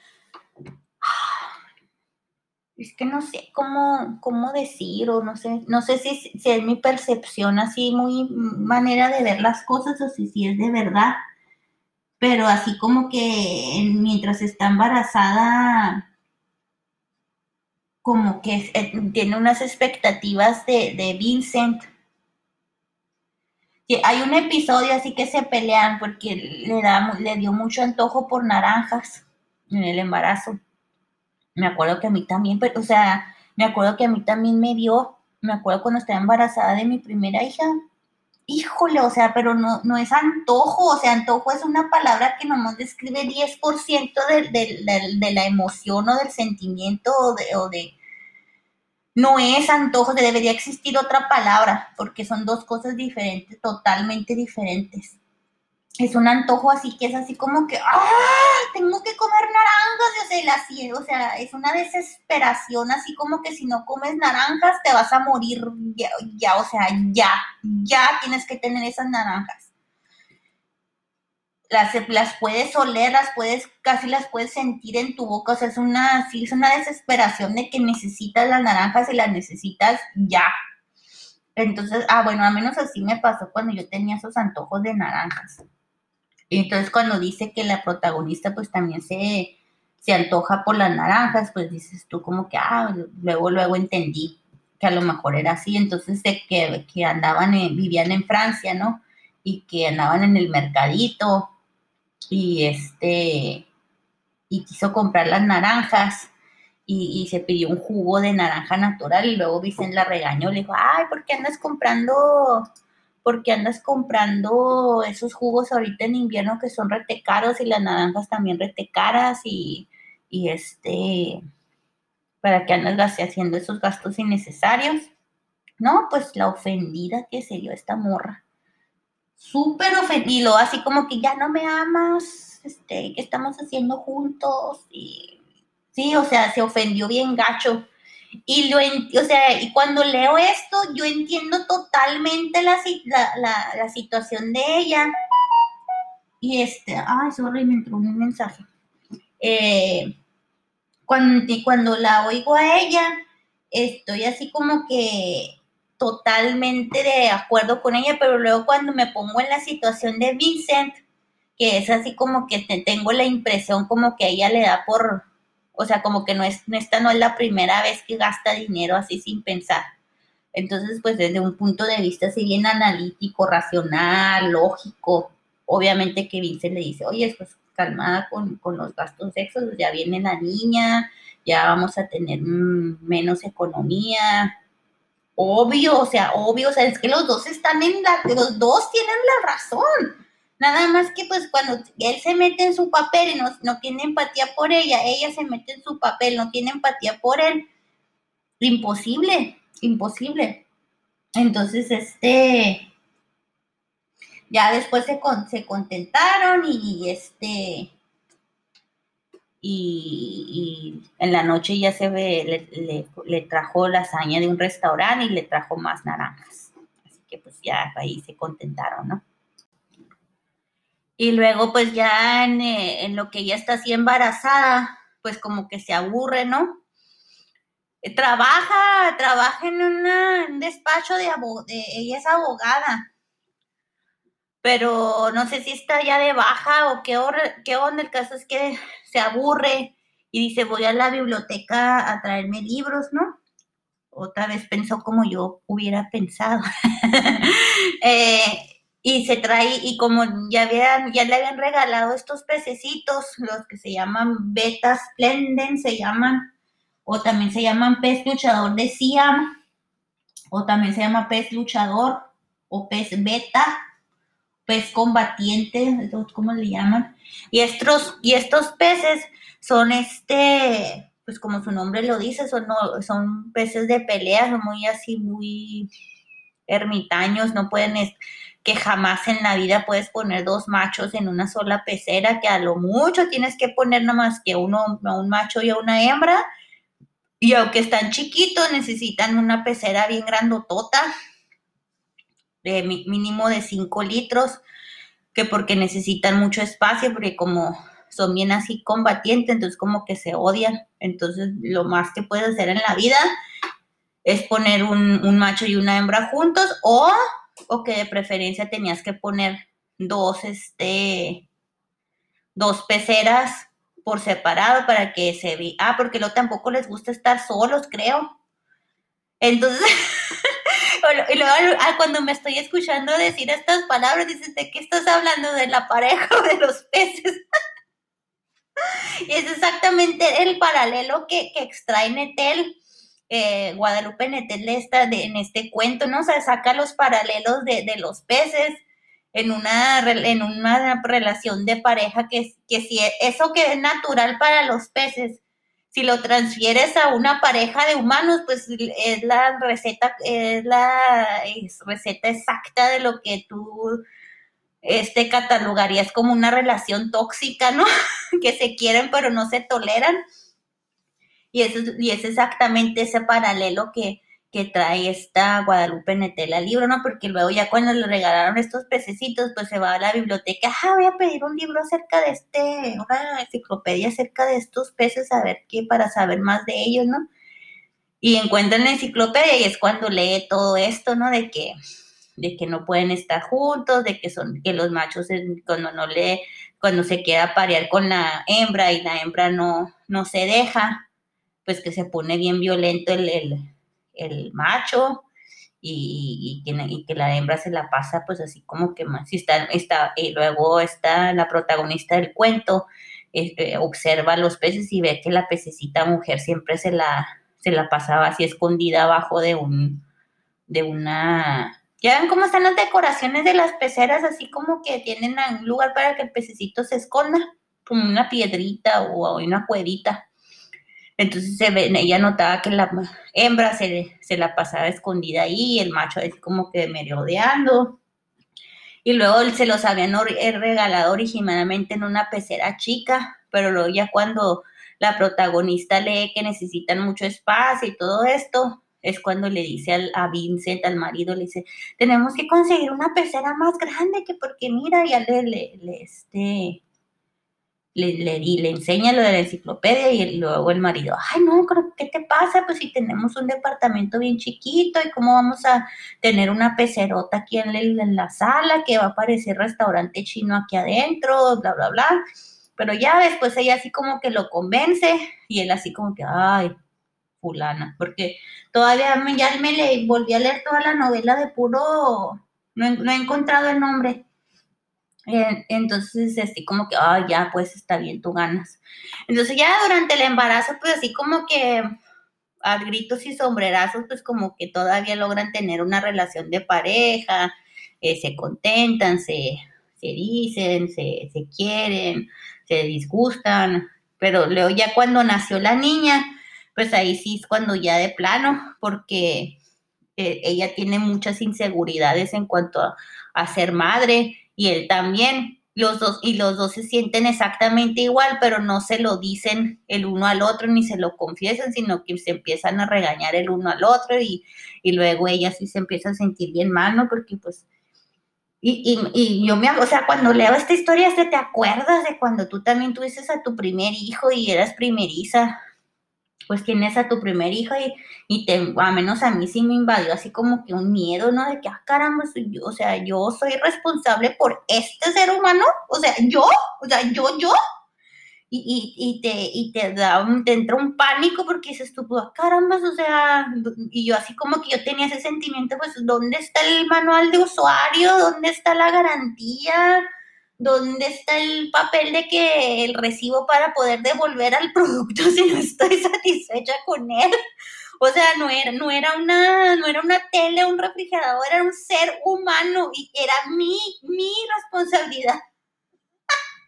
Es que no sé cómo, cómo decir o no sé, no sé si, si es mi percepción así, muy manera de ver las cosas o si, si es de verdad. Pero así como que mientras está embarazada, como que eh, tiene unas expectativas de, Vincent. Hay un episodio así que se pelean porque le, da, le dio mucho antojo por naranjas en el embarazo. Me acuerdo que a mí también, pero, o sea, me acuerdo que a mí también me dio, me acuerdo cuando estaba embarazada de mi primera hija, híjole, o sea, pero no, no es antojo, o sea, antojo es una palabra que nomás describe 10% de, la emoción o del sentimiento o de, no es antojo, debería existir otra palabra, porque son dos cosas diferentes, totalmente diferentes es un antojo así que es así como que, ¡ah! Tengo que comer naranjas, y o sea, es una desesperación así como que si no comes naranjas te vas a morir ya, o sea, ya, ya tienes que tener esas naranjas. Las, las puedes oler, las puedes, casi las puedes sentir en tu boca, o sea, es una, sí, es una desesperación de que necesitas las naranjas y las necesitas ya. Entonces, ah, bueno, a menos así me pasó cuando yo tenía esos antojos de naranjas. Entonces cuando dice que la protagonista pues también se, se antoja por las naranjas, pues dices tú como que, ah, luego, luego entendí que a lo mejor era así, entonces de que, que andaban, vivían en Francia, ¿no? Y que andaban en el mercadito y este, y quiso comprar las naranjas y, y, se pidió un jugo de naranja natural y luego Vicente la regañó, le dijo, ay, ¿por qué andas comprando porque andas comprando esos jugos ahorita en invierno que son rete caros y las naranjas también rete caras y, este, para que andas haciendo esos gastos innecesarios. No, pues la ofendida que se dio esta morra. Súper ofendido, así como que ya no me amas, este, ¿qué estamos haciendo juntos? Y sí, o sea, se ofendió bien gacho. Y lo, o sea, y cuando leo esto, yo entiendo totalmente la, la, situación de ella. Y este, ay, sorry, me entró un mensaje. Eh, cuando, cuando la oigo a ella, estoy así como que totalmente de acuerdo con ella, pero luego cuando me pongo en la situación de Vincent, que es así como que tengo la impresión como que a ella le da por, o sea, como que no es, esta no es la primera vez que gasta dinero así sin pensar. Entonces, pues desde un punto de vista así bien analítico, racional, lógico, obviamente que Vince le dice, oye, pues calmada con, los gastos sexos, ya viene la niña, ya vamos a tener menos economía. Obvio, o sea, obvio, o sea, es que los dos están en la, los dos tienen la razón. Nada más que pues cuando él se mete en su papel y no, no tiene empatía por ella, ella se mete en su papel, no tiene empatía por él, imposible, imposible. Entonces, este, ya después se, se contentaron y este, y, en la noche ya se ve, le, le, le trajo lasaña de un restaurante y le trajo más naranjas. Así que pues ya ahí se contentaron, ¿no? Y luego, pues ya eh, en, lo que ella está así embarazada, pues como que se aburre, ¿no? Eh, trabaja, trabaja en un despacho de, de, ella es abogada, pero no sé si está ya de baja o qué, qué onda. El caso es que se aburre y dice, voy a la biblioteca a traerme libros, ¿no? Otra vez pensó como yo hubiera pensado. [LAUGHS] eh, y se trae, y como ya, habían, ya le habían regalado estos pececitos, los que se llaman betas splenden, se llaman, o también se llaman pez luchador de Siam, o también se llama pez luchador, o pez beta, pez combatiente, ¿cómo le llaman? Y estos, y estos peces son este, pues como su nombre lo dice, son, son peces de pelea, son muy así, muy ermitaños, no pueden que jamás en la vida puedes poner dos machos en una sola pecera, que a lo mucho tienes que poner nada más que uno, un macho y una hembra. Y aunque están chiquitos, necesitan una pecera bien grandotota, de mínimo de 5 litros, que porque necesitan mucho espacio, porque como son bien así combatientes, entonces como que se odian. Entonces lo más que puedes hacer en la vida es poner un, un macho y una hembra juntos o o que de preferencia tenías que poner dos, este, dos peceras por separado para que se vi. Ah, porque luego tampoco les gusta estar solos, creo. Entonces, [LAUGHS] y luego cuando me estoy escuchando decir estas palabras, dices, ¿de qué estás hablando? ¿De la pareja o de los peces? y [LAUGHS] es exactamente el paralelo que extrae Netel eh, Guadalupe Netel está en este cuento, ¿no? O sea, saca los paralelos de, de los peces en una, en una relación de pareja que, que si eso que es natural para los peces, si lo transfieres a una pareja de humanos, pues es la receta, es la receta exacta de lo que tú este, catalogarías como una relación tóxica, ¿no? [LAUGHS] que se quieren pero no se toleran. Y, eso, y es exactamente ese paralelo que, que trae esta Guadalupe Netela libro, ¿no? Porque luego ya cuando le regalaron estos pececitos, pues se va a la biblioteca, ah, voy a pedir un libro acerca de este, una enciclopedia acerca de estos peces, a ver qué, para saber más de ellos, ¿no? Y encuentran la enciclopedia y es cuando lee todo esto, ¿no? De que, de que no pueden estar juntos, de que son, que los machos cuando no le, cuando se queda parear con la hembra y la hembra no, no se deja, pues que se pone bien violento el, el el macho y, que, la hembra se la pasa pues así como que más, si está, está, y luego está la protagonista del cuento, eh, observa los peces y ve que la pececita mujer siempre se la, se la pasaba así escondida abajo de un, de una, ya ven cómo están las decoraciones de las peceras, así como que tienen un lugar para que el pececito se esconda, como una piedrita o una cuevita. Entonces se ve, ella notaba que la hembra se, la pasaba escondida ahí, el macho así como que merodeando. Y luego se los habían eh, regalado originalmente en una pecera chica, pero luego ya cuando la protagonista lee que necesitan mucho espacio y todo esto, es cuando le dice a Vincent, al marido, le dice, tenemos que conseguir una pecera más grande que porque mira, ya le, le, le este, le, le, le enseña lo de la enciclopedia y luego el marido, ay no, ¿qué te pasa? Pues si tenemos un departamento bien chiquito y cómo vamos a tener una pecerota aquí en, en la sala que va a parecer restaurante chino aquí adentro, bla, bla, bla. Pero ya después ella así como que lo convence y él así como que, ay, fulana, porque todavía me, ya me le volví a leer toda la novela de puro, no he encontrado el nombre entonces, así como que, ah, ya, pues está bien, tú ganas. Entonces, ya durante el embarazo, pues así como que a gritos y sombrerazos, pues como que todavía logran tener una relación de pareja, eh, se contentan, se, se dicen, se, se, quieren, se disgustan, pero luego ya cuando nació la niña, pues ahí sí es cuando ya de plano, porque eh, ella tiene muchas inseguridades en cuanto a, a ser madre, y él también. Los dos, y los dos se sienten exactamente igual, pero no se lo dicen el uno al otro ni se lo confiesan, sino que se empiezan a regañar el uno al otro y, y luego ella sí se empieza a sentir bien mal, ¿no? Porque pues y, y, y, yo me, o sea, cuando leo esta historia, te acuerdas de cuando tú también tuviste a tu primer hijo y eras primeriza, pues tienes a tu primer hijo y, y te, a menos a mí sí me invadió así como que un miedo, ¿no? De que, ah, caramba, yo, o sea, yo soy responsable por este ser humano, o sea, yo, o sea, yo, yo, y, y, y te, y te da te entra un pánico porque dices tú, ah, caramba, o sea, y yo así como que yo tenía ese sentimiento, pues, ¿dónde está el manual de usuario? ¿Dónde está la garantía? ¿Dónde está el papel de que el recibo para poder devolver al producto [LAUGHS] si no estoy satisfecha con él? O sea, no era, no era una, no era una tele, un refrigerador, era un ser humano y era mi, mi responsabilidad.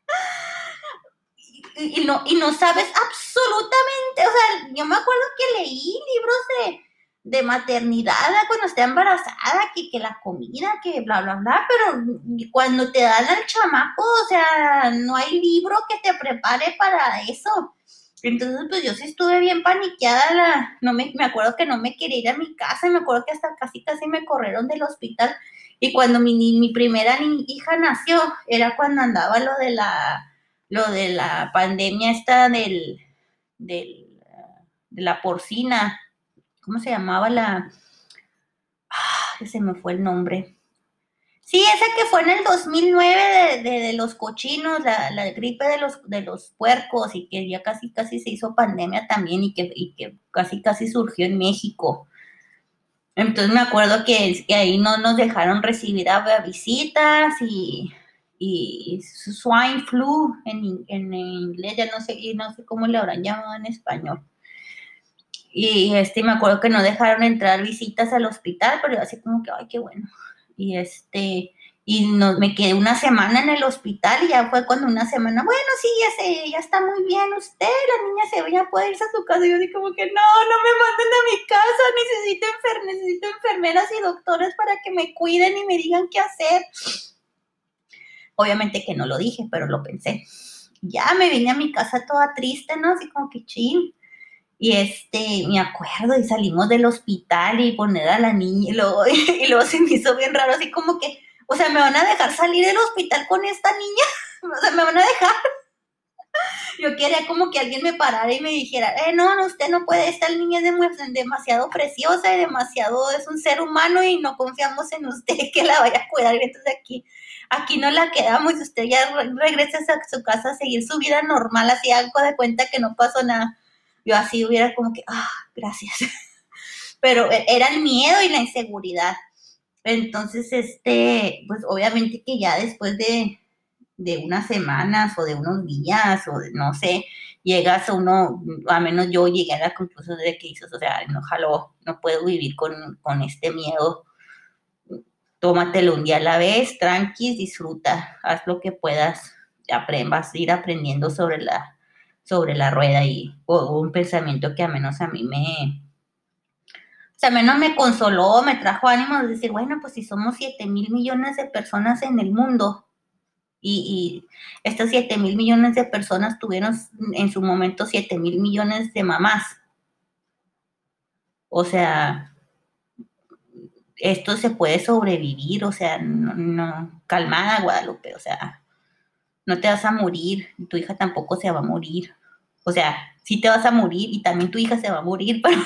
[LAUGHS] y, no, y no sabes absolutamente, o sea, yo me acuerdo que leí libros de, de maternidad cuando está embarazada, que, que la comida, que bla, bla, bla, pero cuando te dan al chamaco, o sea, no hay libro que te prepare para eso. Entonces, pues yo sí estuve bien paniqueada, la, no me, me acuerdo que no me quería ir a mi casa, me acuerdo que hasta casi casi me corrieron del hospital. Y cuando mi, mi primera hija nació, era cuando andaba lo de la, lo de la pandemia esta del, del, de la porcina, ¿cómo se llamaba la? Ah, se me fue el nombre. Sí, esa que fue en el 2009 de, los cochinos, la, gripe de los, de los puercos y que ya casi casi se hizo pandemia también y que, que casi casi surgió en México. Entonces me acuerdo que, ahí no nos dejaron recibir a, visitas y, y swine flu en, en, inglés, ya no sé, no sé cómo le habrán llamado en español. Y este, me acuerdo que no dejaron entrar visitas al hospital, pero yo así como que, ay, qué bueno. Y este, y no, me quedé una semana en el hospital y ya fue cuando una semana, bueno, sí, ya sé, ya está muy bien usted, la niña se ya puede irse a su casa. Y yo dije como que no, no me manden a mi casa, necesito, enfer necesito enfermeras y doctores para que me cuiden y me digan qué hacer. Obviamente que no lo dije, pero lo pensé. Ya me vine a mi casa toda triste, ¿no? Así como que ching. Y este, me acuerdo, y salimos del hospital y poner a la niña, y luego, [LAUGHS] y luego se me hizo bien raro, así como que, o sea, ¿me van a dejar salir del hospital con esta niña? [LAUGHS] O sea, ¿me van a dejar? [LAUGHS] Yo quería como que alguien me parara y me dijera, eh, no, no, usted no puede, esta niña es demasiado preciosa y demasiado, es un ser humano y no confiamos en usted que la vaya a cuidar. Y entonces aquí, aquí no la quedamos y usted ya regresa a su casa a seguir su vida normal, así algo de cuenta que no pasó nada. Yo así hubiera como que, ah, gracias. [LAUGHS] Pero e, era el miedo y la inseguridad. Entonces, este, pues obviamente que ya después de, unas semanas o de unos días o no sé, llegas a uno, a menos yo llegué a la conclusión de que dices, o sea, no jalo, no puedo vivir con, este miedo. Tómatelo un día a la vez, tranqui, disfruta, haz lo que puedas, vas a ir aprendiendo sobre la, sobre la rueda y o, un pensamiento que a menos a mí me, o sea, menos me consoló, me trajo ánimo de decir, bueno, pues si somos 7 mil millones de personas en el mundo y, y estas 7 mil millones de personas tuvieron en su momento 7 mil millones de mamás. O sea, esto se puede sobrevivir, o sea, no, no, calmada Guadalupe, o sea, no te vas a morir, tu hija tampoco se va a morir. O sea, sí te vas a morir y también tu hija se va a morir, [LAUGHS] pero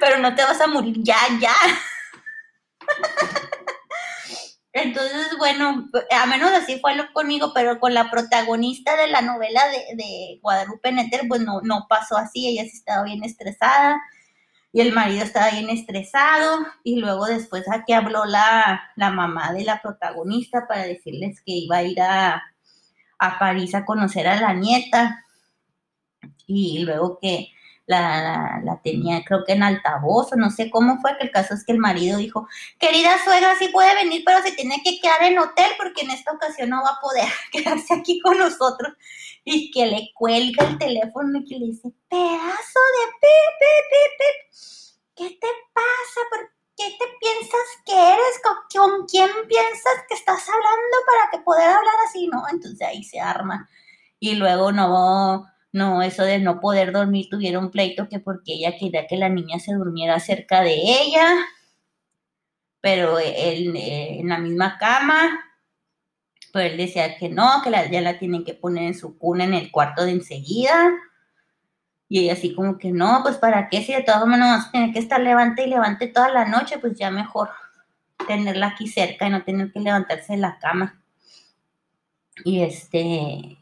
pero no te vas a morir ya, ya. [LAUGHS] Entonces, bueno, a menos así fue lo conmigo, pero con la protagonista de la novela de, Guadalupe Netter, pues no, no pasó así, ella sí estaba bien estresada y el marido estaba bien estresado y luego después aquí habló la, la mamá de la protagonista para decirles que iba a ir a, a París a conocer a la nieta y luego que la, tenía creo que en altavoz o no sé cómo fue, que el caso es que el marido dijo, querida suegra, sí puede venir, pero se tiene que quedar en hotel porque en esta ocasión no va a poder [LAUGHS] quedarse aquí con nosotros. Y que le cuelga el teléfono y que le dice, pedazo de pi, ¿qué te pasa? ¿Por qué te piensas que eres? ¿Con quién piensas que estás hablando para que poder hablar así? No, entonces ahí se arma. Y luego no, no, eso de no poder dormir, tuvieron pleito que porque ella quería que la niña se durmiera cerca de ella, pero él eh, en la misma cama, pues él decía que no, que ya la tienen que poner en su cuna en el cuarto de enseguida. Y ella así como que no, pues para qué si de todas maneras tiene que estar levante y levante toda la noche, pues ya mejor tenerla aquí cerca y no tener que levantarse de la cama. Y este,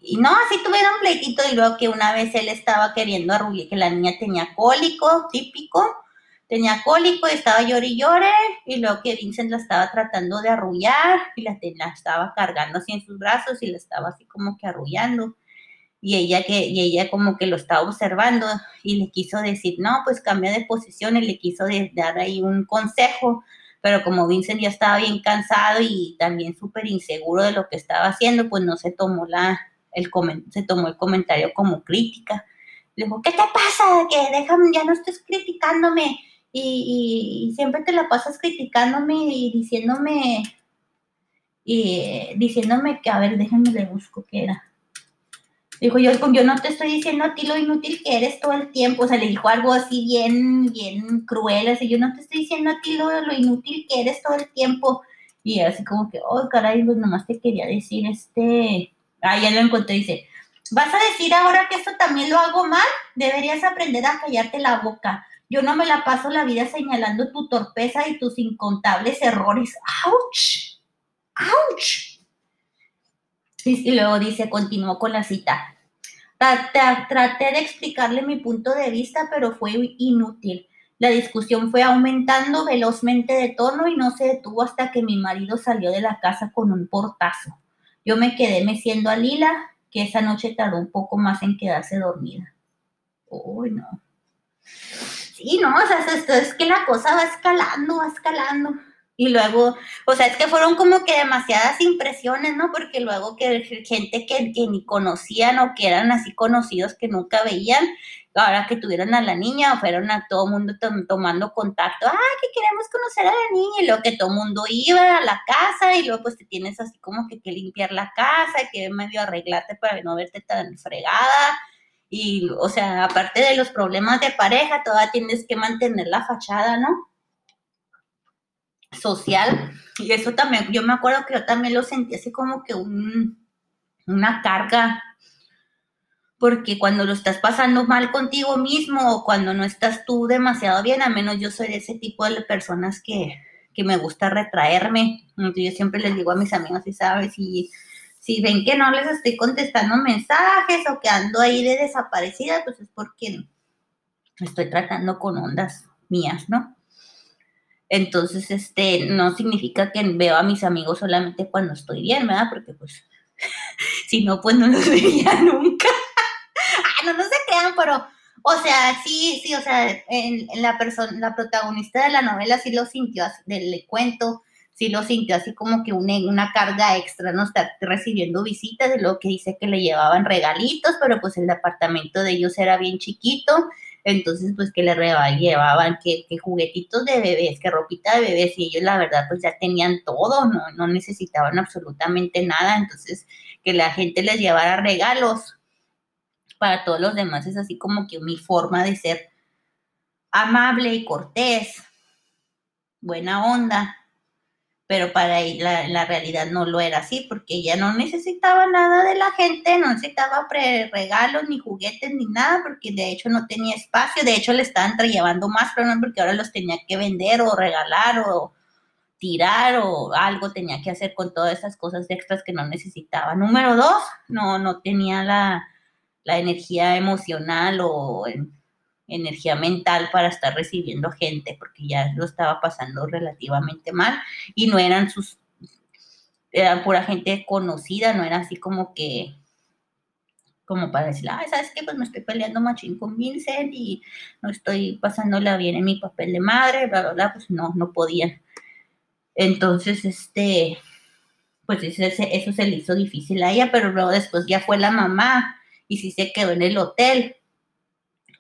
y no, así tuvieron pleitito y luego que una vez él estaba queriendo arrullar, que la niña tenía cólico, típico, tenía cólico y estaba llore y llore, y luego que Vincent la estaba tratando de arrullar y la, estaba cargando así en sus brazos y la estaba así como que arrullando. Y ella, que, y ella como que lo estaba observando y le quiso decir, no, pues cambia de posición y le quiso dar ahí un consejo pero como Vincent ya estaba bien cansado y también súper inseguro de lo que estaba haciendo, pues no se tomó la, el se tomó el comentario como crítica. Le dijo, ¿qué te pasa? Que déjame, ya no estés criticándome y, siempre te la pasas criticándome y diciéndome, y diciéndome que, a ver, déjame le busco qué era. Dijo, yo, yo no te estoy diciendo a ti lo inútil que eres todo el tiempo. O sea, le dijo algo así bien, bien cruel. Así, yo no te estoy diciendo a ti lo, lo inútil que eres todo el tiempo. Y así como que, oh, caray, pues nomás te quería decir este. Ah, ya lo encontré. Dice, ¿vas a decir ahora que esto también lo hago mal? Deberías aprender a callarte la boca. Yo no me la paso la vida señalando tu torpeza y tus incontables errores. ¡Auch! ¡Auch! Y luego dice, continuó con la cita. Traté de explicarle mi punto de vista, pero fue inútil. La discusión fue aumentando velozmente de tono y no se detuvo hasta que mi marido salió de la casa con un portazo. Yo me quedé meciendo a Lila, que esa noche tardó un poco más en quedarse dormida. Uy, no. Sí, no, o sea, es que la cosa va escalando, va escalando. Y luego, o sea, es que fueron como que demasiadas impresiones, ¿no? Porque luego que gente que, que ni conocían o que eran así conocidos que nunca veían, ahora que tuvieron a la niña, fueron a todo mundo tomando contacto, ah, que queremos conocer a la niña, y luego que todo mundo iba a la casa, y luego pues te tienes así como que que limpiar la casa, que medio arreglarte para no verte tan fregada, y, o sea, aparte de los problemas de pareja, todavía tienes que mantener la fachada, ¿no? Social. Y eso también, yo me acuerdo que yo también lo sentí así como que un, una carga, porque cuando lo estás pasando mal contigo mismo o cuando no estás tú demasiado bien, a menos yo soy de ese tipo de personas que, que me gusta retraerme. Entonces yo siempre les digo a mis amigos, y sabes, y si ven que no les estoy contestando mensajes o que ando ahí de desaparecida, pues es porque estoy tratando con ondas mías, ¿no? Entonces, este, no significa que veo a mis amigos solamente cuando estoy bien, ¿verdad? Porque pues, [LAUGHS] si no, pues no los [LAUGHS] vería nunca. ah, no, no se crean, pero, o sea, sí, sí, o sea, en, la persona, la protagonista de la novela sí lo sintió, del cuento, sí lo sintió así como que una, una carga extra, ¿no? Está recibiendo visitas, de lo que dice que le llevaban regalitos, pero pues el departamento de ellos era bien chiquito, entonces pues que le llevaban que, juguetitos de bebés, que ropita de bebés, y ellos la verdad pues ya tenían todo, no, no necesitaban absolutamente nada, entonces que la gente les llevara regalos. Para todos los demás es así como que mi forma de ser amable y cortés, buena onda, pero para ella la, realidad no lo era así, porque ella no necesitaba nada de la gente, no necesitaba regalos, ni juguetes, ni nada, porque de hecho no tenía espacio, de hecho le estaban llevando más, no porque ahora los tenía que vender o regalar o tirar o algo tenía que hacer con todas esas cosas extras que no necesitaba. Número dos, no, no tenía la, la energía emocional o energía mental para estar recibiendo gente, porque ya lo estaba pasando relativamente mal y no eran sus, eran pura gente conocida, no era así como que, como para decir, ah, ¿sabes qué? Pues me estoy peleando machín con Vincent y no estoy pasándola bien en mi papel de madre, bla, bla, bla, pues no, no podía. Entonces, este, pues eso, eso se le hizo difícil a ella, pero luego después ya fue la mamá y sí se quedó en el hotel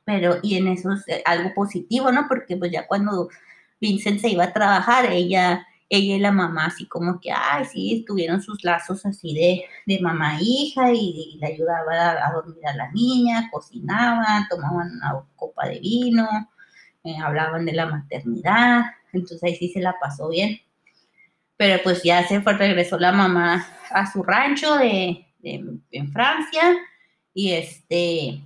pero y en eso es eh, algo positivo, ¿no? Porque pues ya cuando Vincent se iba a trabajar, ella, ella y la mamá así como que, ay, sí, tuvieron sus lazos así de, de mamá-hija y, le ayudaba a, dormir a la niña, cocinaban, tomaban una copa de vino, eh, hablaban de la maternidad, entonces ahí sí se la pasó bien. Pero pues ya se fue, regresó la mamá a su rancho de en Francia y este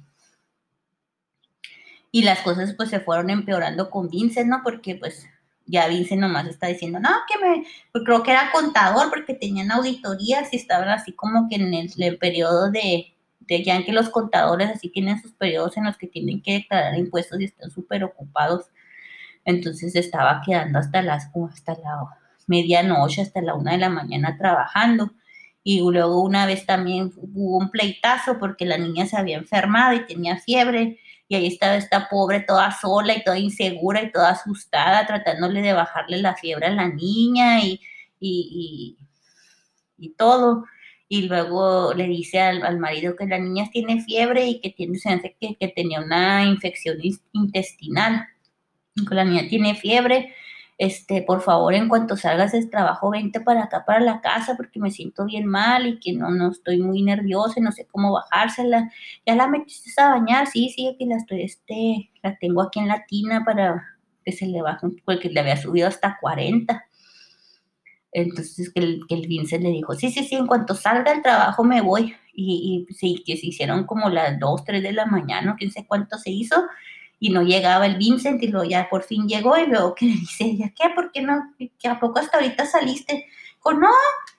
y las cosas pues se fueron empeorando con Vincent, ¿no? Porque pues ya Vincent nomás está diciendo, no, que me, pues, creo que era contador porque tenían auditorías y estaban así como que en el, periodo de, de, ya que los contadores así tienen sus periodos en los que tienen que declarar impuestos y están súper ocupados. Entonces estaba quedando hasta las, hasta la medianoche, hasta la una de la mañana trabajando. Y luego una vez también hubo un pleitazo porque la niña se había enfermado y tenía fiebre y ahí estaba esta pobre toda sola y toda insegura y toda asustada, tratándole de bajarle la fiebre a la niña y, y, todo. Y luego le dice al, marido que la niña tiene fiebre y que, tiene, que, que tenía una infección intestinal. Que la niña tiene fiebre este, por favor, en cuanto salgas de trabajo, vente para acá, para la casa, porque me siento bien mal y que no, no estoy muy nerviosa y no sé cómo bajársela. Ya la metiste a bañar, sí, sí, que la estoy, este, la tengo aquí en la tina para que se le baje, porque le había subido hasta 40. Entonces que el, que el Vincent le dijo, sí, sí, sí, en cuanto salga del trabajo me voy. Y, y sí, que se hicieron como las 2, 3 de la mañana, quién sé cuánto se hizo y no llegaba el Vincent y luego ya por fin llegó y luego que le dice ella, ¿qué? ¿Por qué no? ¿Que a poco hasta ahorita saliste? Dijo, no,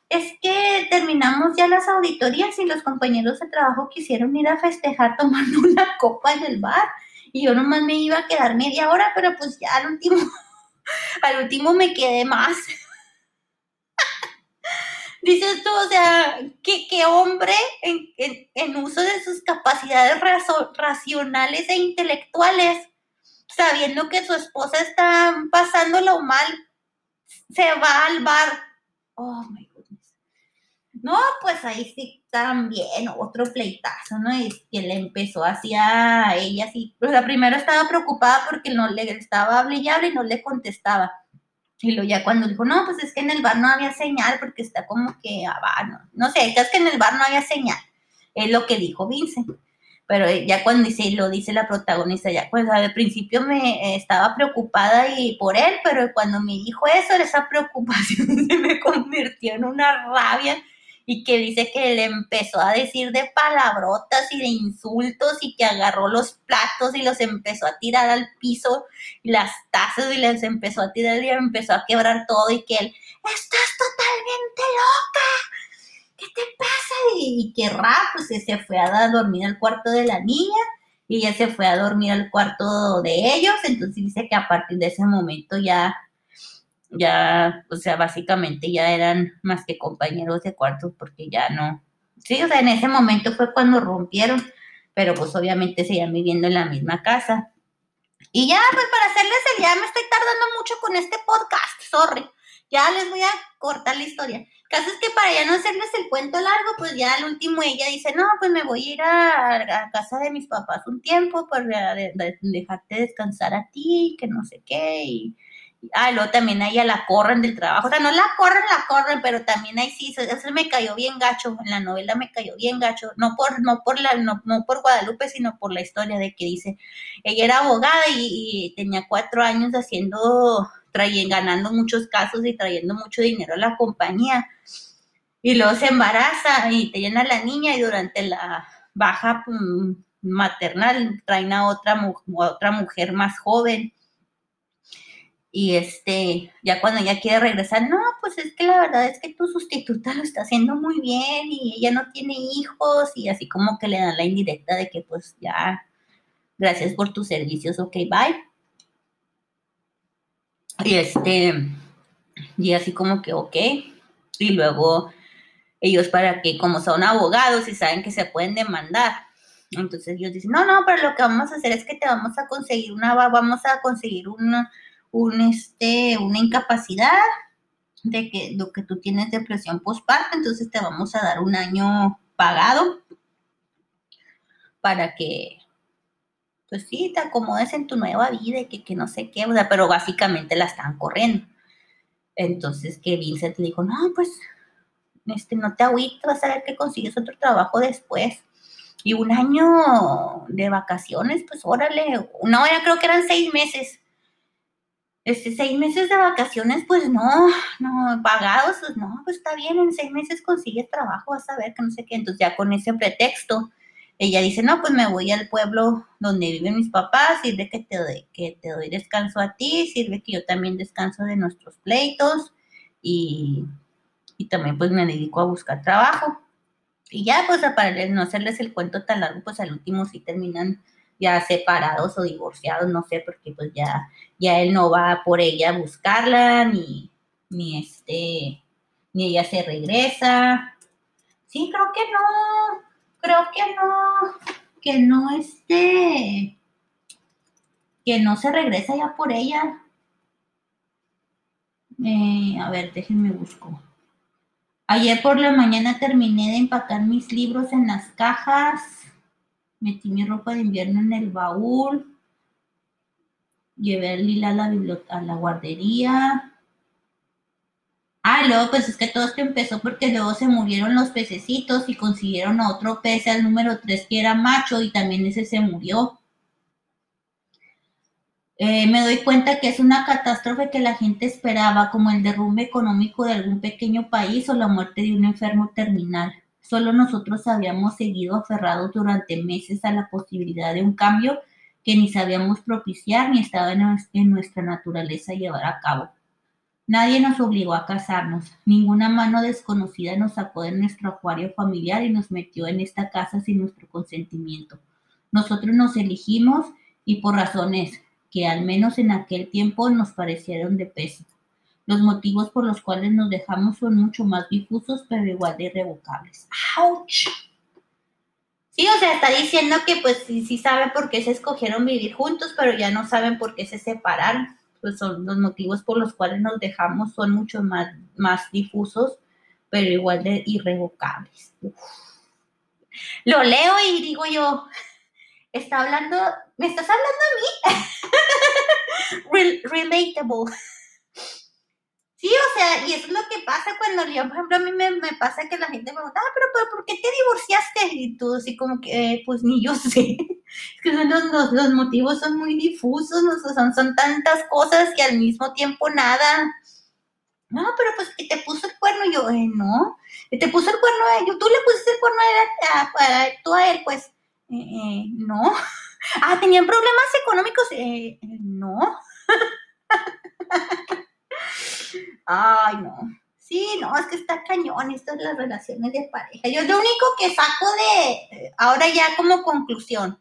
es que terminamos ya las auditorías y los compañeros de trabajo quisieron ir a festejar [LAUGHS] tomando una copa en el bar y yo nomás me iba a quedar media hora, pero pues ya al último, [LAUGHS] al último me quedé más. Dices tú, o sea, ¿qué, hombre en, uso de sus capacidades racionales e intelectuales sabiendo que su esposa está pasándolo mal, se va al bar. Oh my goodness. No, pues ahí sí también otro pleitazo, ¿no? Y que le empezó así a ella, así. Pues la primera estaba preocupada porque no le estaba hable y hable y no le contestaba. Y luego ya cuando dijo, no, pues es que en el bar no había señal porque está como que, ah, no, no sé, es que en el bar no había señal. Es lo que dijo Vincent pero ya cuando dice, lo dice la protagonista, ya pues al principio me estaba preocupada y por él, pero cuando me dijo eso, esa preocupación [LAUGHS] se me convirtió en una rabia y que dice que le empezó a decir de palabrotas y de insultos y que agarró los platos y los empezó a tirar al piso y las tazas y les empezó a tirar y empezó a quebrar todo y que él, estás totalmente loca, ¿qué te pasa? Y, que rap, pues se fue a dormir al cuarto de la niña y ella se fue a dormir al cuarto de ellos, entonces dice que a partir de ese momento ya, ya, o sea, básicamente ya eran más que compañeros de cuarto porque ya no, sí, o sea, en ese momento fue cuando rompieron, pero pues obviamente seguían viviendo en la misma casa. Y ya, pues para hacerles el ya me estoy tardando mucho con este podcast, sorry. Ya les voy a cortar la historia caso es que para ya no hacerles el cuento largo, pues ya al último ella dice, no, pues me voy a ir a, casa de mis papás un tiempo para dejarte descansar a ti, que no sé qué, y, ah, luego también a ella la corren del trabajo, o sea, no la corren, la corren, pero también ahí sí, eso me cayó bien gacho, en la novela me cayó bien gacho, no por, no por la, no, por Guadalupe, sino por la historia de que dice, ella era abogada y, tenía cuatro años haciendo trayendo, ganando muchos casos y trayendo mucho dinero a la compañía. Y luego se embaraza y te llena la niña y durante la baja mm, maternal traen a otra, otra mujer más joven. Y este, ya cuando ella quiere regresar, no, pues es que la verdad es que tu sustituta lo está haciendo muy bien y ella no tiene hijos y así como que le dan la indirecta de que pues ya, gracias por tus servicios, ok, bye. Y este, y así como que, ok. Y luego ellos para que, como son abogados y saben que se pueden demandar, entonces ellos dicen, no, no, pero lo que vamos a hacer es que te vamos a conseguir una, vamos a conseguir una, un, este, una incapacidad de que lo que tú tienes depresión postparto, entonces te vamos a dar un año pagado para que pues sí, te acomodes en tu nueva vida y que, no sé qué, o sea, pero básicamente la están corriendo. Entonces que Vincent le dijo, no, pues, este, no te agüites, vas a ver que consigues otro trabajo después. Y un año de vacaciones, pues órale, no, ya creo que eran seis meses. Este, seis meses de vacaciones, pues no, no, pagados, pues no, pues está bien, en seis meses consigues trabajo, vas a ver que no sé qué. Entonces ya con ese pretexto, ella dice, no, pues me voy al pueblo donde viven mis papás, sirve que te, doy, que te doy descanso a ti, sirve que yo también descanso de nuestros pleitos y, también pues me dedico a buscar trabajo. Y ya pues para no hacerles el cuento tan largo, pues al último sí terminan ya separados o divorciados, no sé, porque pues ya, ya él no va por ella a buscarla, ni, ni este, ni ella se regresa. Sí, creo que no, creo que no, que no esté, que no se regresa ya por ella. Eh, a ver, déjenme busco. Ayer por la mañana terminé de empacar mis libros en las cajas. Metí mi ropa de invierno en el baúl. Llevé a Lila a la, a la guardería. Ah, luego pues es que todo esto empezó porque luego se murieron los pececitos y consiguieron a otro pez al número 3 que era macho y también ese se murió. Eh, me doy cuenta que es una catástrofe que la gente esperaba, como el derrumbe económico de algún pequeño país o la muerte de un enfermo terminal. Solo nosotros habíamos seguido aferrados durante meses a la posibilidad de un cambio que ni sabíamos propiciar ni estaba en nuestra naturaleza llevar a cabo. Nadie nos obligó a casarnos, ninguna mano desconocida nos sacó de nuestro acuario familiar y nos metió en esta casa sin nuestro consentimiento. Nosotros nos elegimos y por razones que al menos en aquel tiempo nos parecieron de peso. Los motivos por los cuales nos dejamos son mucho más difusos, pero igual de irrevocables. ¡Auch! Sí, o sea, está diciendo que pues sí, sí saben por qué se escogieron vivir juntos, pero ya no saben por qué se separaron. Pues son los motivos por los cuales nos dejamos son mucho más, más difusos, pero igual de irrevocables. Lo leo y digo yo, está hablando, ¿me estás hablando a mí? [LAUGHS] relatable. Sí, o sea, y eso es lo que pasa cuando yo, por ejemplo, a mí me, pasa que la gente me pregunta, ah, pero, ¿por qué te divorciaste? Y tú así como que, eh, pues ni yo sé. [LAUGHS] Es que los, los, motivos son muy difusos, son, son tantas cosas que al mismo tiempo nada. No, pero pues que te puso el cuerno, yo, eh, no. Te puso el cuerno a ellos, tú le pusiste el cuerno a, a, a, tú a él, pues, eh, eh, no. [LAUGHS] Ah, ¿tenían problemas económicos? Eh, eh no. [LAUGHS] Ay, no. Sí, no, es que está cañón esto de las relaciones de pareja. Yo lo único que saco de, ahora ya como conclusión,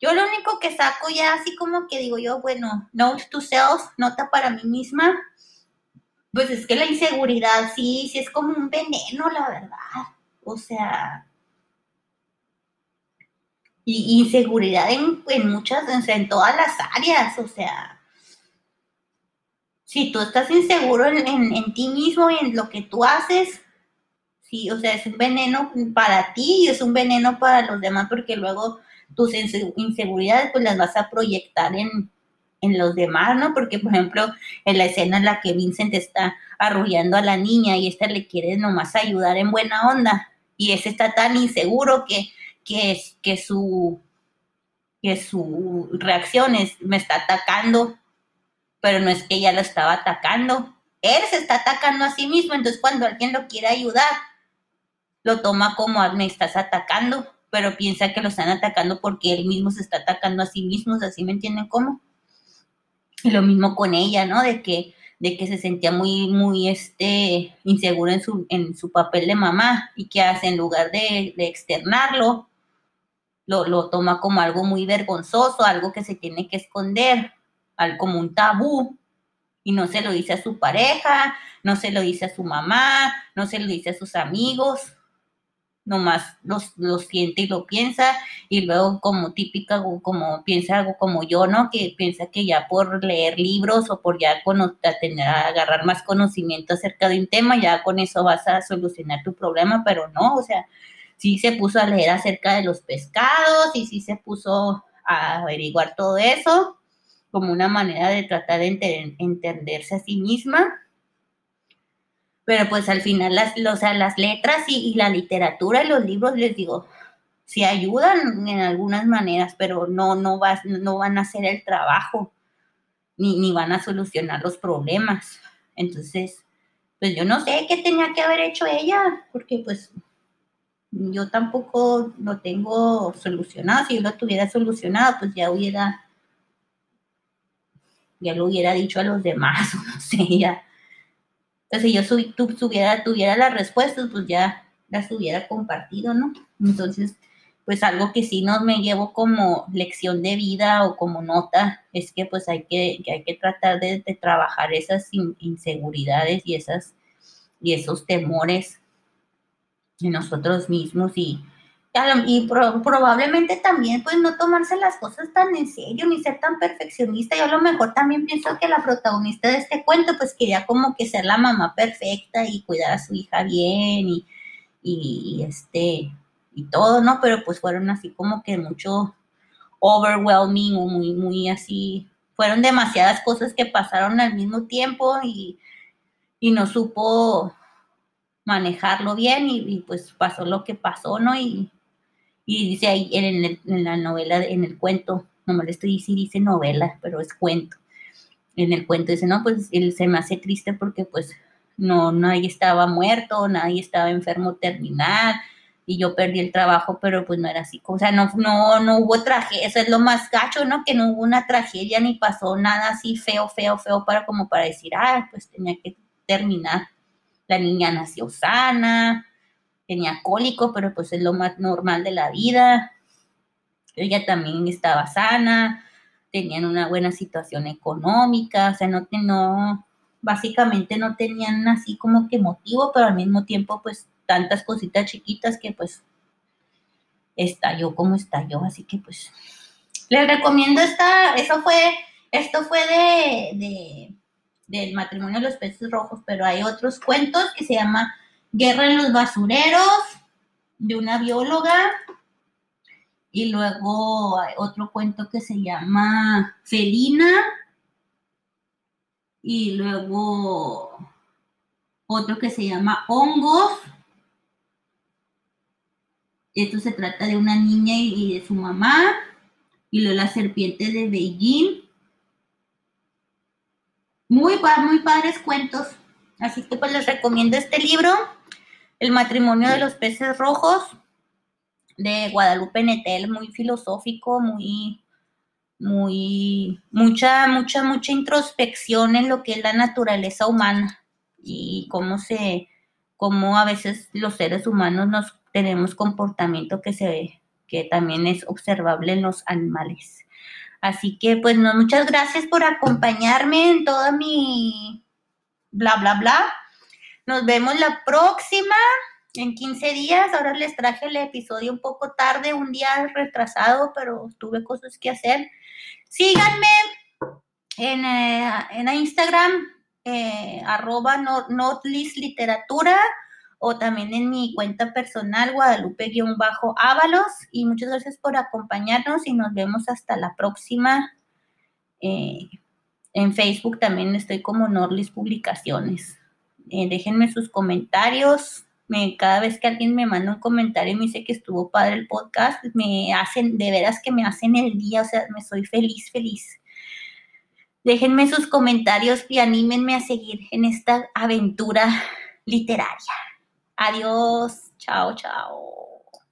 yo lo único que saco ya así como que digo yo, bueno, note to self, nota para mí misma, pues es que la inseguridad sí, sí es como un veneno, la verdad. O sea, y inseguridad en, en muchas, en todas las áreas, o sea, si tú estás inseguro en, ti mismo y en lo que tú haces, sí, o sea, es un veneno para ti y es un veneno para los demás porque luego tus inseguridades pues las vas a proyectar en, los demás, ¿no? Porque, por ejemplo, en la escena en la que Vincent está arrullando a la niña y esta le quiere nomás ayudar en buena onda y ese está tan inseguro que, que, que, su, que su reacción es, me está atacando pero no es que ella lo estaba atacando. Él se está atacando a sí mismo, entonces cuando alguien lo quiere ayudar, lo toma como ah, me estás atacando, pero piensa que lo están atacando porque él mismo se está atacando a sí mismo, ¿así me entienden cómo? Y lo mismo con ella, ¿no? De que, de que se sentía muy, muy este, insegura en su, en su papel de mamá y que hace en lugar de, de externarlo, lo, lo toma como algo muy vergonzoso, algo que se tiene que esconder como un tabú y no se lo dice a su pareja, no se lo dice a su mamá, no se lo dice a sus amigos, nomás lo siente y lo piensa y luego como típica, como piensa algo como yo, ¿no? Que piensa que ya por leer libros o por ya tener, agarrar más conocimiento acerca de un tema, ya con eso vas a solucionar tu problema, pero no, o sea, sí se puso a leer acerca de los pescados y sí se puso a averiguar todo eso como una manera de tratar de entenderse a sí misma. Pero pues al final las, las letras y, la literatura y los libros, les digo, sí ayudan en algunas maneras, pero no, no, no van a hacer el trabajo, ni, ni van a solucionar los problemas. Entonces, pues yo no sé qué tenía que haber hecho ella, porque pues yo tampoco lo tengo solucionado. Si yo lo tuviera solucionado, pues ya hubiera ya lo hubiera dicho a los demás, [LAUGHS] o no sé, ya. Entonces, si yo tuviera, tuviera las respuestas, pues ya las hubiera compartido, ¿no? Entonces, pues algo que sí no me llevo como lección de vida o como nota es que pues hay que, hay que tratar de, trabajar esas inseguridades y, esas, y esos temores en nosotros mismos y, y probablemente también pues no tomarse las cosas tan en serio ni ser tan perfeccionista. Yo a lo mejor también pienso que la protagonista de este cuento pues quería como que ser la mamá perfecta y cuidar a su hija bien y, y este y todo, ¿no? Pero pues fueron así como que mucho overwhelming o muy, muy así, fueron demasiadas cosas que pasaron al mismo tiempo y, y no supo manejarlo bien y, y, pues pasó lo que pasó, ¿no? Y, y dice ahí en, la novela, en el cuento, no me lo estoy dice novela, pero es cuento. En el cuento dice, no, pues él se me hace triste porque pues no, nadie estaba muerto, nadie estaba enfermo terminal y yo perdí el trabajo, pero pues no era así, o sea, no, no, no hubo tragedia, eso es lo más gacho, ¿no? Que no hubo una tragedia ni pasó nada así feo, feo, feo para como para decir, ah, pues tenía que terminar. La niña nació sana, tenía cólico, pero pues es lo más normal de la vida. Ella también estaba sana, tenían una buena situación económica, o sea, no, no, básicamente no tenían así como que motivo, pero al mismo tiempo pues tantas cositas chiquitas que pues estalló como estalló. Así que pues les recomiendo esta, eso fue, esto fue de, de del matrimonio de los peces rojos, pero hay otros cuentos que se llama Guerra en los basureros, de una bióloga, y luego hay otro cuento que se llama Felina, y luego otro que se llama Hongos. Esto se trata de una niña y de su mamá, y luego la serpiente de Beijing. Muy, muy padres cuentos. Así que pues les recomiendo este libro, El matrimonio de los peces rojos, de Guadalupe Netel, muy filosófico, muy, muy, mucha, mucha, mucha introspección en lo que es la naturaleza humana y cómo se, cómo a veces los seres humanos nos tenemos comportamiento que se que también es observable en los animales. Así que, pues, no, muchas gracias por acompañarme en toda mi bla, bla, bla. Nos vemos la próxima en 15 días. Ahora les traje el episodio un poco tarde, un día retrasado, pero tuve cosas que hacer. Síganme en, eh, en Instagram, eh, Literatura o también en mi cuenta personal, Guadalupe-Ábalos. Y muchas gracias por acompañarnos y nos vemos hasta la próxima. Eh, en Facebook también estoy como Norlis Publicaciones. Eh, déjenme sus comentarios. Me, cada vez que alguien me manda un comentario y me dice que estuvo padre el podcast, me hacen, de veras que me hacen el día, o sea, me soy feliz, feliz. Déjenme sus comentarios y anímenme a seguir en esta aventura literaria. Adiós. Chao, chao.